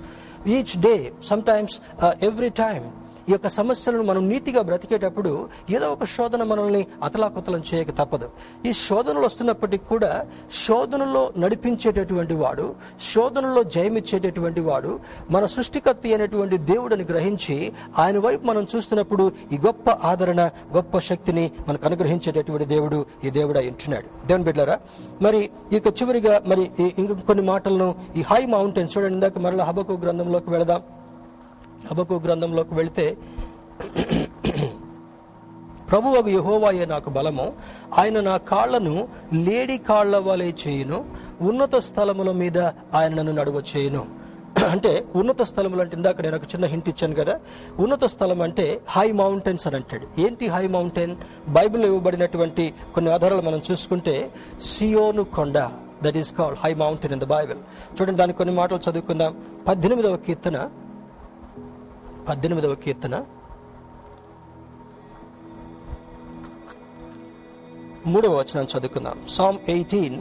Each day sometimes every time ఈ యొక్క సమస్యలను మనం నీతిగా బ్రతికేటప్పుడు ఏదో ఒక శోధన మనల్ని అతలాకుతలం చేయక తప్పదు. ఈ శోధనలు వస్తున్నప్పటికీ కూడా శోధనలో నడిపించేటటువంటి వాడు శోధనలో జయమిచ్చేటటువంటి వాడు మన సృష్టికర్త అయినటువంటి దేవుడిని గ్రహించి ఆయన వైపు మనం చూస్తున్నప్పుడు ఈ గొప్ప ఆదరణ గొప్ప శక్తిని మనకు అనుగ్రహించేటటువంటి దేవుడు ఈ దేవుడు అయి ఉంటున్నాడు. దేవుని బిడ్డారా మరి ఇక చివరిగా మరి ఈ- కొన్ని మాటలను ఈ హై మౌంటైన్ చూడండి ఇందాక మరలా హబకు గ్రంథంలోకి వెళదాం. హబకు గ్రంథంలోకి వెళితే ప్రభువగు యహోవాయే నాకు బలము. ఆయన నా కాళ్ళను లేడి కాళ్ళ వలె చేయును. ఉన్నత స్థలముల మీద ఆయన నన్ను నడువ చేయును. అంటే ఉన్నత స్థలములు అంటే ఇందాక నేను ఒక చిన్న హింట్ ఇచ్చాను కదా. ఉన్నత స్థలం అంటే హై మౌంటైన్స్ అని అంటాడు. ఏంటి హై మౌంటైన్ బైబిల్లో ఇవ్వబడినటువంటి కొన్ని ఆధారాలు మనం చూసుకుంటే సియోను కొండ that is called high mountain in the Bible చూడండి దాని కొన్ని మాటలు చదువుకుందాం. పద్దెనిమిదవ కీర్తన. పద్దెనిమిదవ కీర్తన. మూడవ వచనం చదువుకుందాం. Psalm eighteen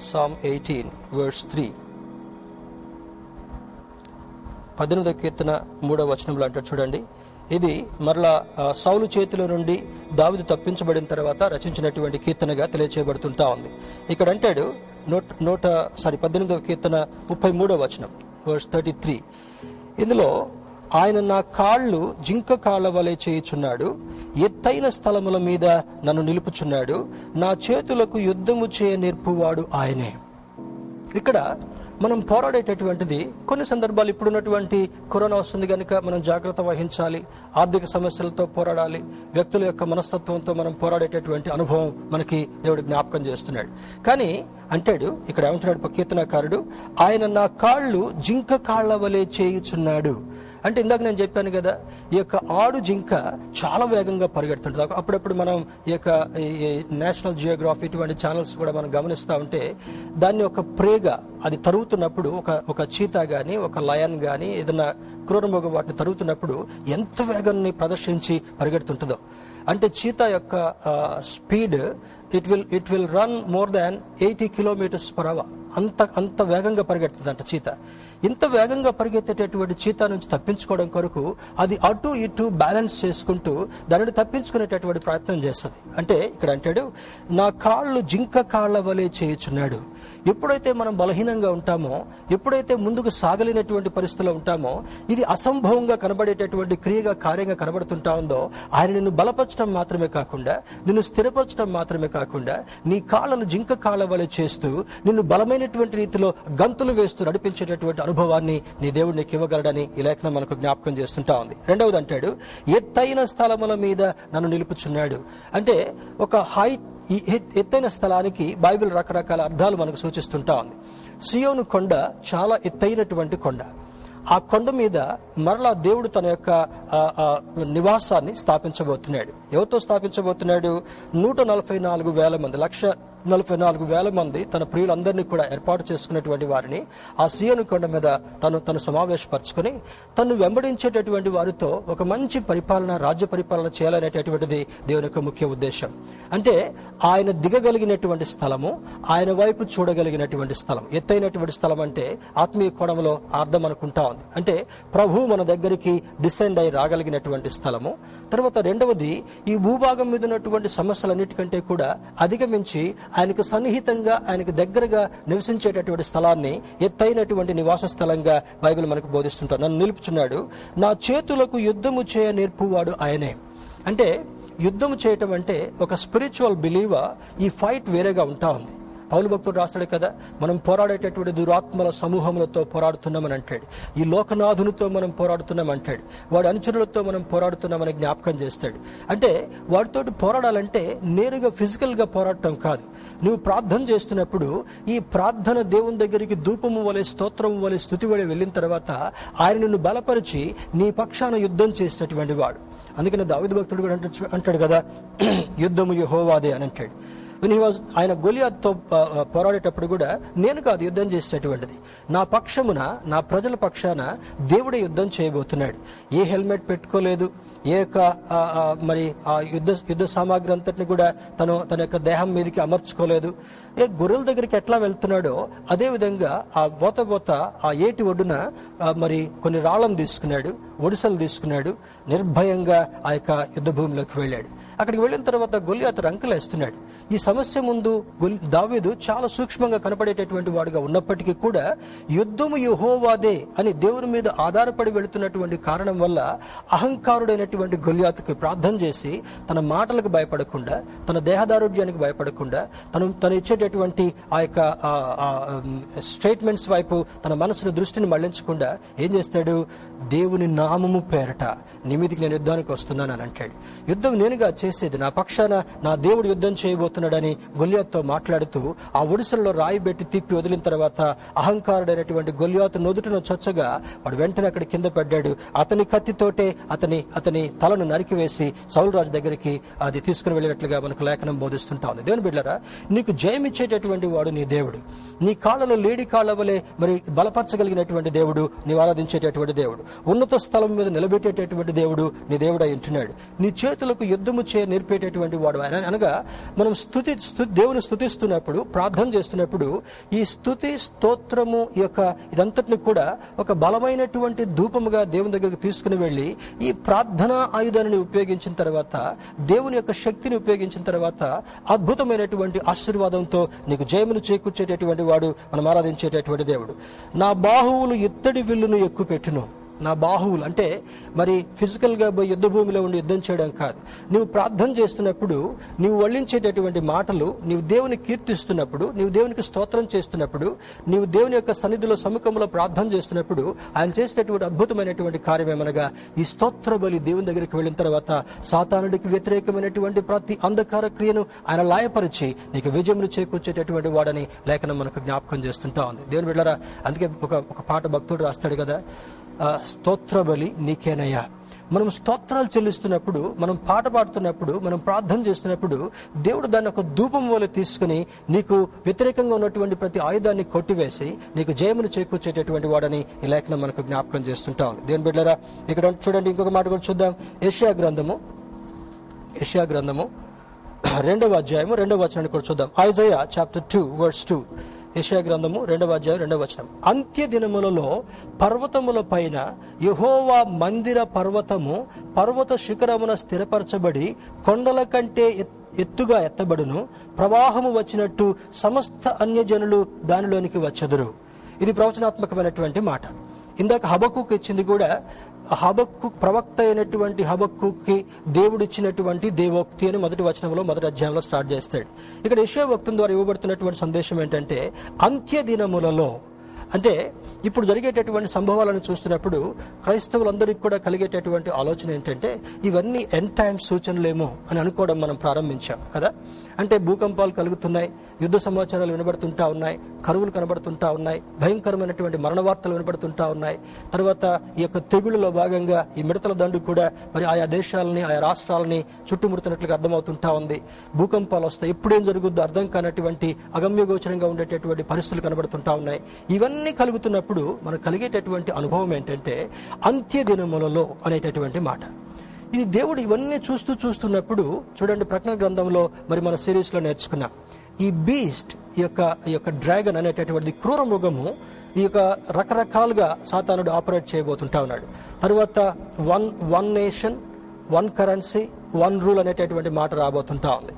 Psalm eighteen verse three పద్దెనిమిదవ కీర్తన మూడవ వచనంలో అంటాడు చూడండి. ఇది మరలా సౌలు చేతిలో నుండి దావిదు తప్పించబడిన తర్వాత రచించినటువంటి కీర్తనగా తెలియచేయబడుతుంటా ఉంది. ఇక్కడ అంటాడు నూట నూట సారీ పద్దెనిమిదవ కీర్తన ముప్పై మూడవ వచనం వర్స్ థర్టీ త్రీ ఇందులో ఆయన నా కాళ్ళు జింక కాళ్ళ వలె చేయుచున్నాడు. ఎత్తైన స్థలముల మీద నన్ను నిలుపుచున్నాడు. నా చేతులకు యుద్ధము చేయ నేర్పువాడు ఆయనే. ఇక్కడ మనం పోరాడేటటువంటిది కొన్ని సందర్భాలు ఇప్పుడున్నటువంటి కరోనా వస్తుంది కనుక మనం జాగ్రత్త వహించాలి ఆర్థిక సమస్యలతో పోరాడాలి వ్యక్తుల యొక్క మనస్తత్వంతో మనం పోరాడేటటువంటి అనుభవం మనకి దేవుడు జ్ఞాపకం చేస్తున్నాడు. కానీ అంటాడు ఇక్కడ ఏమంటున్నాడు కీర్తనకారుడు ఆయన నా కాళ్ళు జింక కాళ్ళ వలె చేయుచున్నాడు. అంటే ఇందాక నేను చెప్పాను కదా ఈ యొక్క ఆడు జింక చాలా వేగంగా పరిగెడుతుంటుంది. అప్పుడప్పుడు మనం ఈ యొక్క నేషనల్ జియోగ్రఫీ ఇటువంటి ఛానల్స్ కూడా మనం గమనిస్తూ ఉంటే దాన్ని ఒక ప్రేగా అది తరుగుతున్నప్పుడు ఒక ఒక చీతా కానీ ఒక లయన్ కానీ ఏదైనా క్రూరమోగ వాటిని తరుగుతున్నప్పుడు ఎంత వేగాన్ని ప్రదర్శించి పరిగెడుతుంటుందో. అంటే చీతా యొక్క speed it will it will run more than eighty kilometres per hour. అంత అంత వేగంగా పరిగెడుతుందంట చీత. ఇంత వేగంగా పరిగెత్తేటటువంటి చీత నుంచి తప్పించుకోవడం కొరకు అది అటు ఇటు బ్యాలెన్స్ చేసుకుంటూ దానిని తప్పించుకునేటటువంటి ప్రయత్నం చేస్తుంది. అంటే ఇక్కడ అంటాడు నా కాళ్ళు జింక కాళ్ళ వలె చేయుచున్నాడు. ఎప్పుడైతే మనం బలహీనంగా ఉంటామో ఎప్పుడైతే ముందుకు సాగలేనటువంటి పరిస్థితిలో ఉంటామో ఇది అసంభవంగా కనబడేటటువంటి క్రియగా కార్యంగా కనబడుతుంటా ఉందో ఆయన నిన్ను బలపరచడం మాత్రమే కాకుండా నిన్ను స్థిరపరచడం మాత్రమే కాకుండా నీ కాళ్ళను జింక కాళ్ళ వలె చేస్తూ నిన్ను బలమైనటువంటి రీతిలో గంతులు వేస్తూ నడిపించేటటువంటి అనుభవాన్ని నీ దేవుడు నీకు ఇవ్వగలడని ఈ లేఖనం మనకు జ్ఞాపకం చేస్తుంటా ఉంది. రెండవది అంటాడు ఎత్తైన స్థలముల మీద నన్ను నిలుపుచున్నాడు. అంటే ఒక హైట్ ఈ ఎత్- ఎత్తైన స్థలానికి బైబిల్ రకరకాల అర్థాలు మనకు సూచిస్తుంటా ఉంది. సియోను కొండ చాలా ఎత్తైనటువంటి కొండ. ఆ కొండ మీద మరలా దేవుడు తన యొక్క నివాసాన్ని స్థాపించబోతున్నాడు. ఎవరితో స్థాపించబోతున్నాడు? నూట నలభై నాలుగు వేల మంది లక్ష నలభై నాలుగు వేల మంది తన ప్రియులందరినీ కూడా ఏర్పాటు చేసుకున్నటువంటి వారిని ఆ సీయను కొండ మీద తను తను సమావేశపరచుకొని తను వెంబడించేటటువంటి వారితో ఒక మంచి పరిపాలన రాజ్య పరిపాలన చేయాలనేటటువంటిది దేవుని యొక్క ముఖ్య ఉద్దేశం. అంటే ఆయన దిగగలిగినటువంటి స్థలము ఆయన వైపు చూడగలిగినటువంటి స్థలం. ఎత్తైనటువంటి స్థలం అంటే ఆత్మీయ కోణంలో అర్థం అనుకుంటా ఉంది. అంటే ప్రభు మన దగ్గరికి డిసెండ్ అయి రాగలిగినటువంటి స్థలము తర్వాత రెండవది ఈ భూభాగం మీద ఉన్నటువంటి సమస్యలన్నిటికంటే కూడా అధిగమించి ఆయనకు సన్నిహితంగా ఆయనకు దగ్గరగా నివసించేటటువంటి స్థలాన్ని ఎత్తైనటువంటి నివాస స్థలంగా బైబిల్ మనకు బోధిస్తుంటారు నన్ను నిలుపుచున్నాడు. నా చేతులకు యుద్ధము చేయ నేర్పువాడు ఆయనే. అంటే యుద్ధము చేయటం అంటే ఒక స్పిరిచువల్ బిలీవర్ ఈ ఫైట్ వేరేగా ఉంటా ఉంది. పౌలు భక్తుడు రాస్తాడు కదా మనం పోరాడేటటువంటి దురాత్మల సమూహములతో పోరాడుతున్నామని అంటాడు. ఈ లోకనాథునితో మనం పోరాడుతున్నాం అంటాడు. వాడి అనుచరులతో మనం పోరాడుతున్నామని జ్ఞాపకం చేస్తాడు. అంటే వాడితోటి పోరాడాలంటే నేరుగా ఫిజికల్గా పోరాడటం కాదు. నువ్వు ప్రార్థన చేస్తున్నప్పుడు ఈ ప్రార్థన దేవుని దగ్గరికి ధూపము వలె స్తోత్రము వలె స్థుతి వలె వెళ్ళిన తర్వాత ఆయన నిన్ను బలపరిచి నీ పక్షాన యుద్ధం చేసేటటువంటి వాడు. అందుకని దావిద భక్తుడు కూడా అంటాడు కదా (clears throat) యుద్ధము యహోవాదే అని అంటాడు. వెన్ హీ వాజ్ ఆయన గొలియాతో పోరాడేటప్పుడు కూడా నేను కాదు యుద్ధం చేసేటటువంటిది. నా పక్షమున నా ప్రజల పక్షాన దేవుడే యుద్ధం చేయబోతున్నాడు. ఏ హెల్మెట్ పెట్టుకోలేదు ఏ యొక్క ఆ, మరి ఆ యుద్ధ యుద్ధ సామాగ్రి అంతటిని కూడా తను తన యొక్క దేహం మీదకి అమర్చుకోలేదు. ఏ గొర్రెల దగ్గరికి ఎట్లా వెళ్తున్నాడో అదే విధంగా ఆ బోత బోత ఆ ఏటి ఒడ్డున మరి కొన్ని రాళ్ళను తీసుకున్నాడు ఒడిసలు తీసుకున్నాడు నిర్భయంగా ఆ యొక్క యుద్ధ భూమిలోకి వెళ్ళాడు. అక్కడికి వెళ్ళిన తర్వాత గొల్లియాత రంకలేస్తున్నాడు ఈ సమస్య ముందు గొల్ దావీదు చాలా సూక్ష్మంగా కనపడేటటువంటి వాడుగా ఉన్నప్పటికీ కూడా యుద్ధము యుహోవాదే అని దేవుని మీద ఆధారపడి వెళుతున్నటువంటి కారణం వల్ల అహంకారుడైనటువంటి గొల్లియాతకు ప్రార్థన చేసి తన మాటలకు భయపడకుండా తన దేహదారోగ్యానికి భయపడకుండా తను తను ఇచ్చేటటువంటి ఆ యొక్క స్టేట్మెంట్స్ వైపు తన మనసును దృష్టిని మళ్ళించకుండా ఏం చేస్తాడు? దేవుని నామము పేరట నీ నేను యుద్ధానికి వస్తున్నాను అని అంటాడు. యుద్ధం నేనుగా చేసేది నా పక్షాన నా దేవుడు యుద్ధం చేయబోతున్నాడు అని గొల్లియాత్తో మాట్లాడుతూ ఆ ఒడిసల్లో రాయి పెట్టి తిప్పి వదిలిన తర్వాత అహంకారుడైనటువంటి గొల్లియాతు నొదుటను చొచ్చగా వాడు వెంటనే అక్కడ కింద పడ్డాడు. అతని కత్తితోటే అతని అతని తలను నరికివేసి సౌలరాజు దగ్గరికి అది తీసుకుని వెళ్ళినట్లుగా మనకు లేఖనం బోధిస్తుంటా ఉంది. దేవుని బిడ్డరా నీకు జయమిచ్చేటటువంటి వాడు నీ దేవుడు. నీ కాళ్ళను లేడి కాళ్ళ వలె మరి బలపరచగలిగినటువంటి దేవుడు నీవు ఆరాధించేటటువంటి దేవుడు. ఉన్నత స్థలం మీద నిలబెట్టేటటువంటి దేవుడు నీ దేవుడు అయి ఉంటున్నాడు. నీ చేతులకు యుద్ధము చే నేర్పేటటువంటి వాడు అనగా మనం స్థుతి స్థుతి దేవుని స్థుతిస్తున్నప్పుడు ప్రార్థన చేస్తున్నప్పుడు ఈ స్థుతి స్తోత్రము ఈ యొక్క ఇదంతటిని కూడా ఒక బలమైనటువంటి ధూపముగా దేవుని దగ్గరికి తీసుకుని వెళ్ళి ఈ ప్రార్థనా ఆయుధాన్ని ఉపయోగించిన తర్వాత దేవుని యొక్క శక్తిని ఉపయోగించిన తర్వాత అద్భుతమైనటువంటి ఆశీర్వాదంతో నీకు జయమును చేకూర్చేటటువంటి వాడు మనం ఆరాధించేటటువంటి దేవుడు. నా బాహువులు ఇత్తడి విల్లును ఎక్కువ పెట్టును నా బాహువులు. అంటే మరి ఫిజికల్గా పోయి యుద్ధ భూమిలో ఉండి యుద్ధం చేయడం కాదు. నువ్వు ప్రార్థన చేస్తున్నప్పుడు నీవు వల్లించేటటువంటి మాటలు నీవు దేవుని కీర్తిస్తున్నప్పుడు నీవు దేవునికి స్తోత్రం చేస్తున్నప్పుడు నీవు దేవుని యొక్క సన్నిధిలో సముఖంలో ప్రార్థన చేస్తున్నప్పుడు ఆయన చేసినటువంటి అద్భుతమైనటువంటి కార్యం ఏమనగా ఈ స్తోత్ర బలి దేవుని దగ్గరికి వెళ్ళిన తర్వాత సాతానుడికి వ్యతిరేకమైనటువంటి ప్రతి అంధకార క్రియను ఆయన లాయపరిచి నీకు విజయమును చేకూర్చేటటువంటి వాడని లేఖనం మనకు జ్ఞాపకం చేస్తుంటా ఉంది. దేవుని వెళ్ళారా అందుకే ఒక ఒక పాట భక్తుడు రాస్తాడు కదా స్తోత్ర బలి నీకేనయ్యా మనం స్తోత్రాలు చెల్లిస్తున్నప్పుడు మనం పాట పాడుతున్నప్పుడు మనం ప్రార్థన చేస్తున్నప్పుడు దేవుడు దాన్ని ఒక ధూపం వల్ల తీసుకుని నీకు వ్యతిరేకంగా ఉన్నటువంటి ప్రతి ఆయుధాన్ని కొట్టివేసి నీకు జయమును చేకూర్చేటటువంటి వాడని ఈ లేఖనం మనకు జ్ఞాపకం చేస్తుంటాం. దేని బిడ్డరా ఇక్కడ చూడండి ఇంకొక మాట కూడా చూద్దాం. ఏషియా గ్రంథము ఏషియా గ్రంథము రెండవ అధ్యాయము రెండవ వచనాన్ని కూడా చూద్దాం. Isaiah chapter two verse two యెషయా గ్రంథము రెండవ అధ్యాయం రెండవ వచనం. అంత్య దినములలో పర్వతముల పైన యహోవా మందిర పర్వతము పర్వత శిఖరమున స్థిరపరచబడి కొండల కంటే ఎత్- ఎత్తుగా ఎత్తబడును. ప్రవాహము వచ్చినట్టు సమస్త అన్యజనులు దానిలోనికి వచ్చెదరు. ఇది ప్రవచనాత్మకమైనటువంటి మాట. ఇందాక హబక్కుకి ఇచ్చింది కూడా హబక్కు ప్రవక్త అయినటువంటి హబక్కుకి దేవుడు ఇచ్చినటువంటి దేవోక్తి అని మొదటి వచనంలో మొదటి అధ్యాయంలో స్టార్ట్ చేస్తాడు. ఇక్కడ యశో భక్తుల ద్వారా ఇవ్వబడుతున్నటువంటి సందేశం ఏంటంటే అంత్య దినములలో అంటే ఇప్పుడు జరిగేటటువంటి సంభవాలను చూస్తున్నప్పుడు క్రైస్తవులందరికీ కూడా కలిగేటటువంటి ఆలోచన ఏంటంటే ఇవన్నీ ఎన్ టైమ్ సూచనలేమో అని అనుకోవడం మనం ప్రారంభించాం కదా? అంటే భూకంపాలు కలుగుతున్నాయి యుద్ధ సమాచారాలు వినబడుతుంటా ఉన్నాయి కరువులు కనబడుతుంటా ఉన్నాయి భయంకరమైనటువంటి మరణ వార్తలు వినబడుతుంటా ఉన్నాయి. తర్వాత ఈ యొక్క తెగుళ్ళలో భాగంగా ఈ మిడతల దండు కూడా మరి ఆయా దేశాలని ఆయా రాష్ట్రాలని చుట్టుముడుతున్నట్లుగా అర్థమవుతుంటా ఉంది. భూకంపాలు వస్తాయి. ఎప్పుడేం జరుగుద్దో అర్థం కానటువంటి అగమ్యగోచరంగా ఉండేటటువంటి పరిస్థితులు కనబడుతుంటా ఉన్నాయి. ఇవన్నీ కలుగుతున్నప్పుడు మనకు కలిగేటటువంటి అనుభవం ఏంటంటే అంత్య దినములలో అనేటటువంటి మాట. ఇది దేవుడు ఇవన్నీ చూస్తూ చూస్తున్నప్పుడు చూడండి ప్రకటన గ్రంథంలో మరి మన సిరీస్లో నేర్చుకున్నాం. ఈ బీస్ట్ ఈ యొక్క ఈ యొక్క డ్రాగన్ అనేటటువంటి క్రూర మృగము ఈ యొక్క రకరకాలుగా సాతానుడు ఆపరేట్ చేయబోతుంటా ఉన్నాడు. తర్వాత one one nation one currency one rule అనేటటువంటి మాట రాబోతుంటా ఉంది.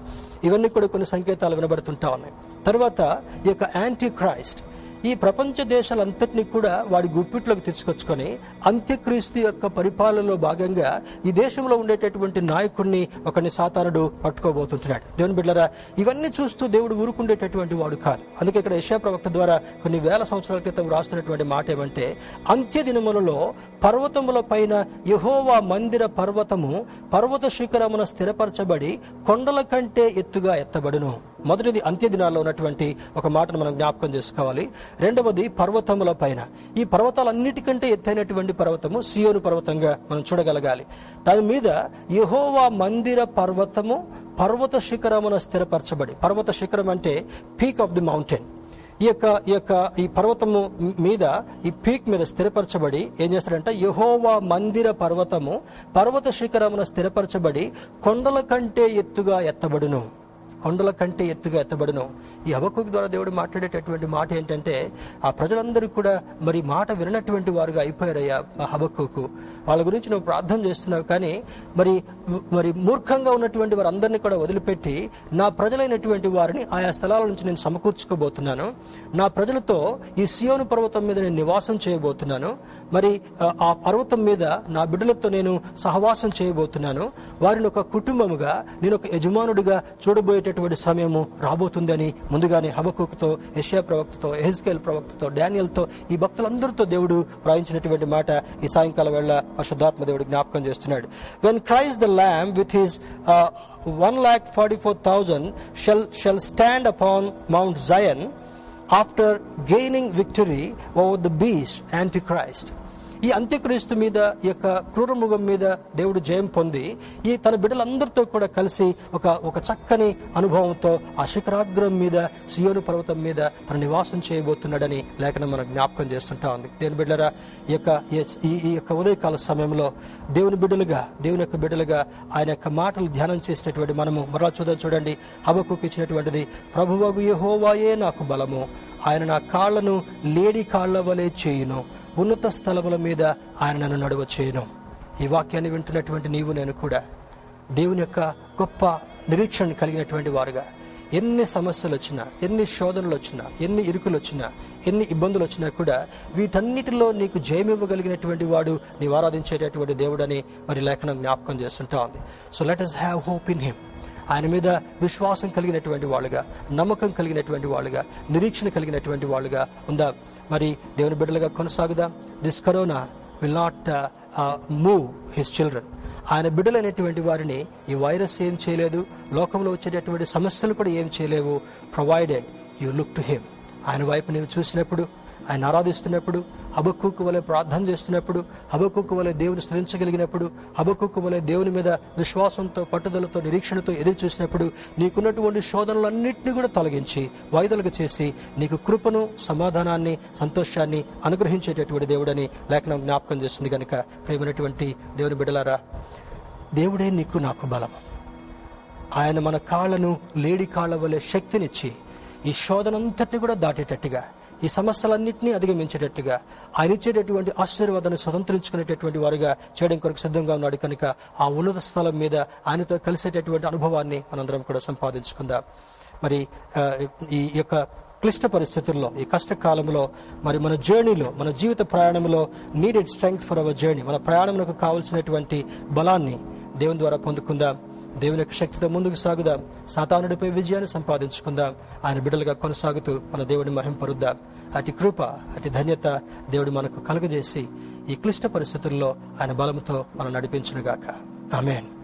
ఇవన్నీ కూడా కొన్ని సంకేతాలు వినబడుతుంటా ఉన్నాయి. తర్వాత ఈ యొక్క యాంటీ క్రైస్ట్ ఈ ప్రపంచ దేశాలంతటినీ కూడా వాడి గుప్పిట్లోకి తెచ్చుకొచ్చుకొని అంత్యక్రీస్తు యొక్క పరిపాలనలో భాగంగా ఈ దేశంలో ఉండేటటువంటి నాయకుడిని ఒకరిని సాతానుడు పట్టుకోబోతుంటున్నాడు. దేవుని బిడ్డరా ఇవన్నీ చూస్తూ దేవుడు ఊరుకుండేటటువంటి వాడు కాదు. అందుకే ఇక్కడ యశా ప్రవక్త ద్వారా కొన్ని వేల సంవత్సరాల క్రితం రాస్తున్నటువంటి మాట ఏమంటే అంత్య దినములలో పర్వతముల పైన యహోవా మందిర పర్వతము పర్వత శిఖరమున స్థిరపరచబడి కొండల కంటే ఎత్తుగా ఎత్తబడును. మొదటిది అంత్య దినాల్లో ఉన్నటువంటి ఒక మాటను మనం జ్ఞాపకం చేసుకోవాలి. రెండవది పర్వతముల పైన. ఈ పర్వతాలన్నిటికంటే ఎత్తైనటువంటి పర్వతము సియోను పర్వతంగా మనం చూడగలగాలి. దాని మీద యహోవా మందిర పర్వతము పర్వత శిఖరమున స్థిరపరచబడి పర్వత శిఖరం అంటే పీక్ ఆఫ్ ది మౌంటైన్ ఈ యొక్క ఈ యొక్క ఈ పర్వతము మీద ఈ పీక్ మీద స్థిరపరచబడి ఏం చేస్తాడంటే? యహోవా మందిర పర్వతము పర్వత శిఖరమున స్థిరపరచబడి కొండల కంటే ఎత్తుగా ఎత్తబడును. కొండల కంటే ఎత్తుగా ఎత్తబడును. ఈ హబక్కుకు ద్వారా దేవుడు మాట్లాడేటటువంటి మాట ఏంటంటే ఆ ప్రజలందరూ కూడా మరి మాట వినటువంటి వారుగా అయిపోయారయ్యా ఆ హబక్కుకు వాళ్ళ గురించి నువ్వు ప్రార్థన చేస్తున్నావు కానీ మరి మరి మూర్ఖంగా ఉన్నటువంటి వారందరినీ కూడా వదిలిపెట్టి నా ప్రజలైనటువంటి వారిని ఆయా స్థలాల నుంచి నేను సమకూర్చుకోబోతున్నాను. నా ప్రజలతో ఈ సియోను పర్వతం మీద నేను నివాసం చేయబోతున్నాను. మరి ఆ, పర్వతం మీద నా బిడ్డలతో నేను సహవాసం చేయబోతున్నాను. వారిని ఒక కుటుంబముగా నేను ఒక యజమానుడిగా చూడబోయేటటువంటి సమయము రాబోతుందని ముందుగానే హబకుతో యష్యా ప్రవక్తతో ఎహెజ్కేల్ ప్రవక్తతో డానియల్తో ఈ భక్తులందరితో దేవుడు వ్రాయించినటువంటి మాట ఈ సాయంకాలం వేళ పరిశుద్ధాత్మ దేవుడు జ్ఞాపకం చేస్తున్నాడు. When Christ the lamb with his one lakh forty four thousand shall shall stand upon Mount Zion after gaining victory over the beast antichrist ఈ అంత్యక్రీస్తు మీద ఈ యొక్క క్రూరముఖం మీద దేవుడు జయం పొంది ఈ తన బిడ్డలందరితో కూడా కలిసి ఒక ఒక చక్కని అనుభవంతో ఆ శిఖరాగ్రం మీద సియోను పర్వతం మీద తన నివాసం చేయబోతున్నాడని లేఖనం మనం జ్ఞాపకం చేస్తుంటా ఉంది. దేని బిడ్డరా ఈ యొక్క ఈ ఈ యొక్క ఉదయకాల సమయంలో దేవుని బిడ్డలుగా దేవుని యొక్క బిడ్డలుగా ఆయన యొక్క మాటలు ధ్యానం చేసినటువంటి మనము మరలా చూద్దాం చూడండి. హబకుకి ఇచ్చినటువంటిది ప్రభువగు యహోవాయే నాకు బలము. ఆయన నా కాళ్ళను లేడి కాళ్ళ వలె చేయును. ఉన్నత స్థలముల మీద ఆయన నన్ను నడువ చేయను. ఈ వాక్యాన్ని వింటున్నటువంటి నీవు నేను కూడా. దేవుని యొక్క గొప్ప నిరీక్షణ కలిగినటువంటి వారుగా. ఎన్ని సమస్యలు వచ్చినా ఎన్ని శోధనలు వచ్చినా ఎన్ని ఇరుకులు వచ్చినా ఎన్ని ఇబ్బందులు వచ్చినా కూడా వీటన్నిటిలో నీకు జయమివ్వగలిగినటువంటి వాడు నీవు ఆరాధించేటటువంటి దేవుడని మరి లేఖనం జ్ఞాపకం చేస్తుంటా ఉంది. So let us have hope in him ఆయన మీద విశ్వాసం కలిగినటువంటి వాళ్ళుగా నమ్మకం కలిగినటువంటి వాళ్ళుగా నిరీక్షణ కలిగినటువంటి వాళ్ళుగా ఉందా? మరి దేవుని బిడ్డలుగా కొనసాగుదాం. This corona will not move his children ఆయన బిడ్డలైనటువంటి వారిని ఈ వైరస్ ఏం చేయలేదు లోకంలో వచ్చేటటువంటి సమస్యలు కూడా ఏం చేయలేవు. Provided you look to him ఆయన వైపు నీవు చూసినప్పుడు ఆయన ఆరాధిస్తున్నప్పుడు హబక్కుకు వలె ప్రార్థన చేస్తున్నప్పుడు హబక్కుకు వలె దేవుని స్థుతించగలిగినప్పుడు హబక్కుకు వలె దేవుని మీద విశ్వాసంతో పట్టుదలతో నిరీక్షణతో ఎదురు చూసినప్పుడు నీకున్నటువంటి శోధనలన్నింటినీ కూడా తొలగించి వాయిదలకు చేసి నీకు కృపను సమాధానాన్ని సంతోషాన్ని అనుగ్రహించేటటువంటి దేవుడని లేఖనం జ్ఞాపకం చేస్తుంది కనుక ప్రేమైనటువంటి దేవుని బిడలారా దేవుడే నీకు నాకు బలం ఆయన మన కాళ్ళను లేడి కాళ్ళ వలె శక్తినిచ్చి ఈ శోధనంతటిని కూడా దాటేటట్టుగా ఈ సమస్యలన్నింటినీ అధిగమించేటట్టుగా ఆయన ఇచ్చేటటువంటి ఆశీర్వాదాన్ని స్వతంత్రించుకునేటటువంటి వారుగా చేయడం కొరకు సిద్ధంగా ఉన్నాడు. కనుక ఆ ఉన్నత స్థలం మీద ఆయనతో కలిసేటటువంటి అనుభవాన్ని మనందరం కూడా సంపాదించుకుందాం. మరి ఈ యొక్క క్లిష్ట పరిస్థితుల్లో ఈ కష్టకాలంలో మరి మన జర్నీలో మన జీవిత ప్రయాణంలో needed strength for our journey మన ప్రయాణంలోకి కావాల్సినటువంటి బలాన్ని దేవుని ద్వారా పొందుకుందాం. దేవుని యొక్క శక్తితో ముందుకు సాగుదాం. సాతానుడిపై విజయాన్ని సంపాదించుకుందాం. ఆయన బిడ్డలుగా కొనసాగుతూ మన దేవుడిని మహింపరుద్దాం అతి కృప అతి ధన్యత దేవుడు మనకు కలుగజేసి ఈ క్లిష్ట పరిస్థితుల్లో ఆయన బలముతో మనం నడిపించునుగాక. ఆమెన్.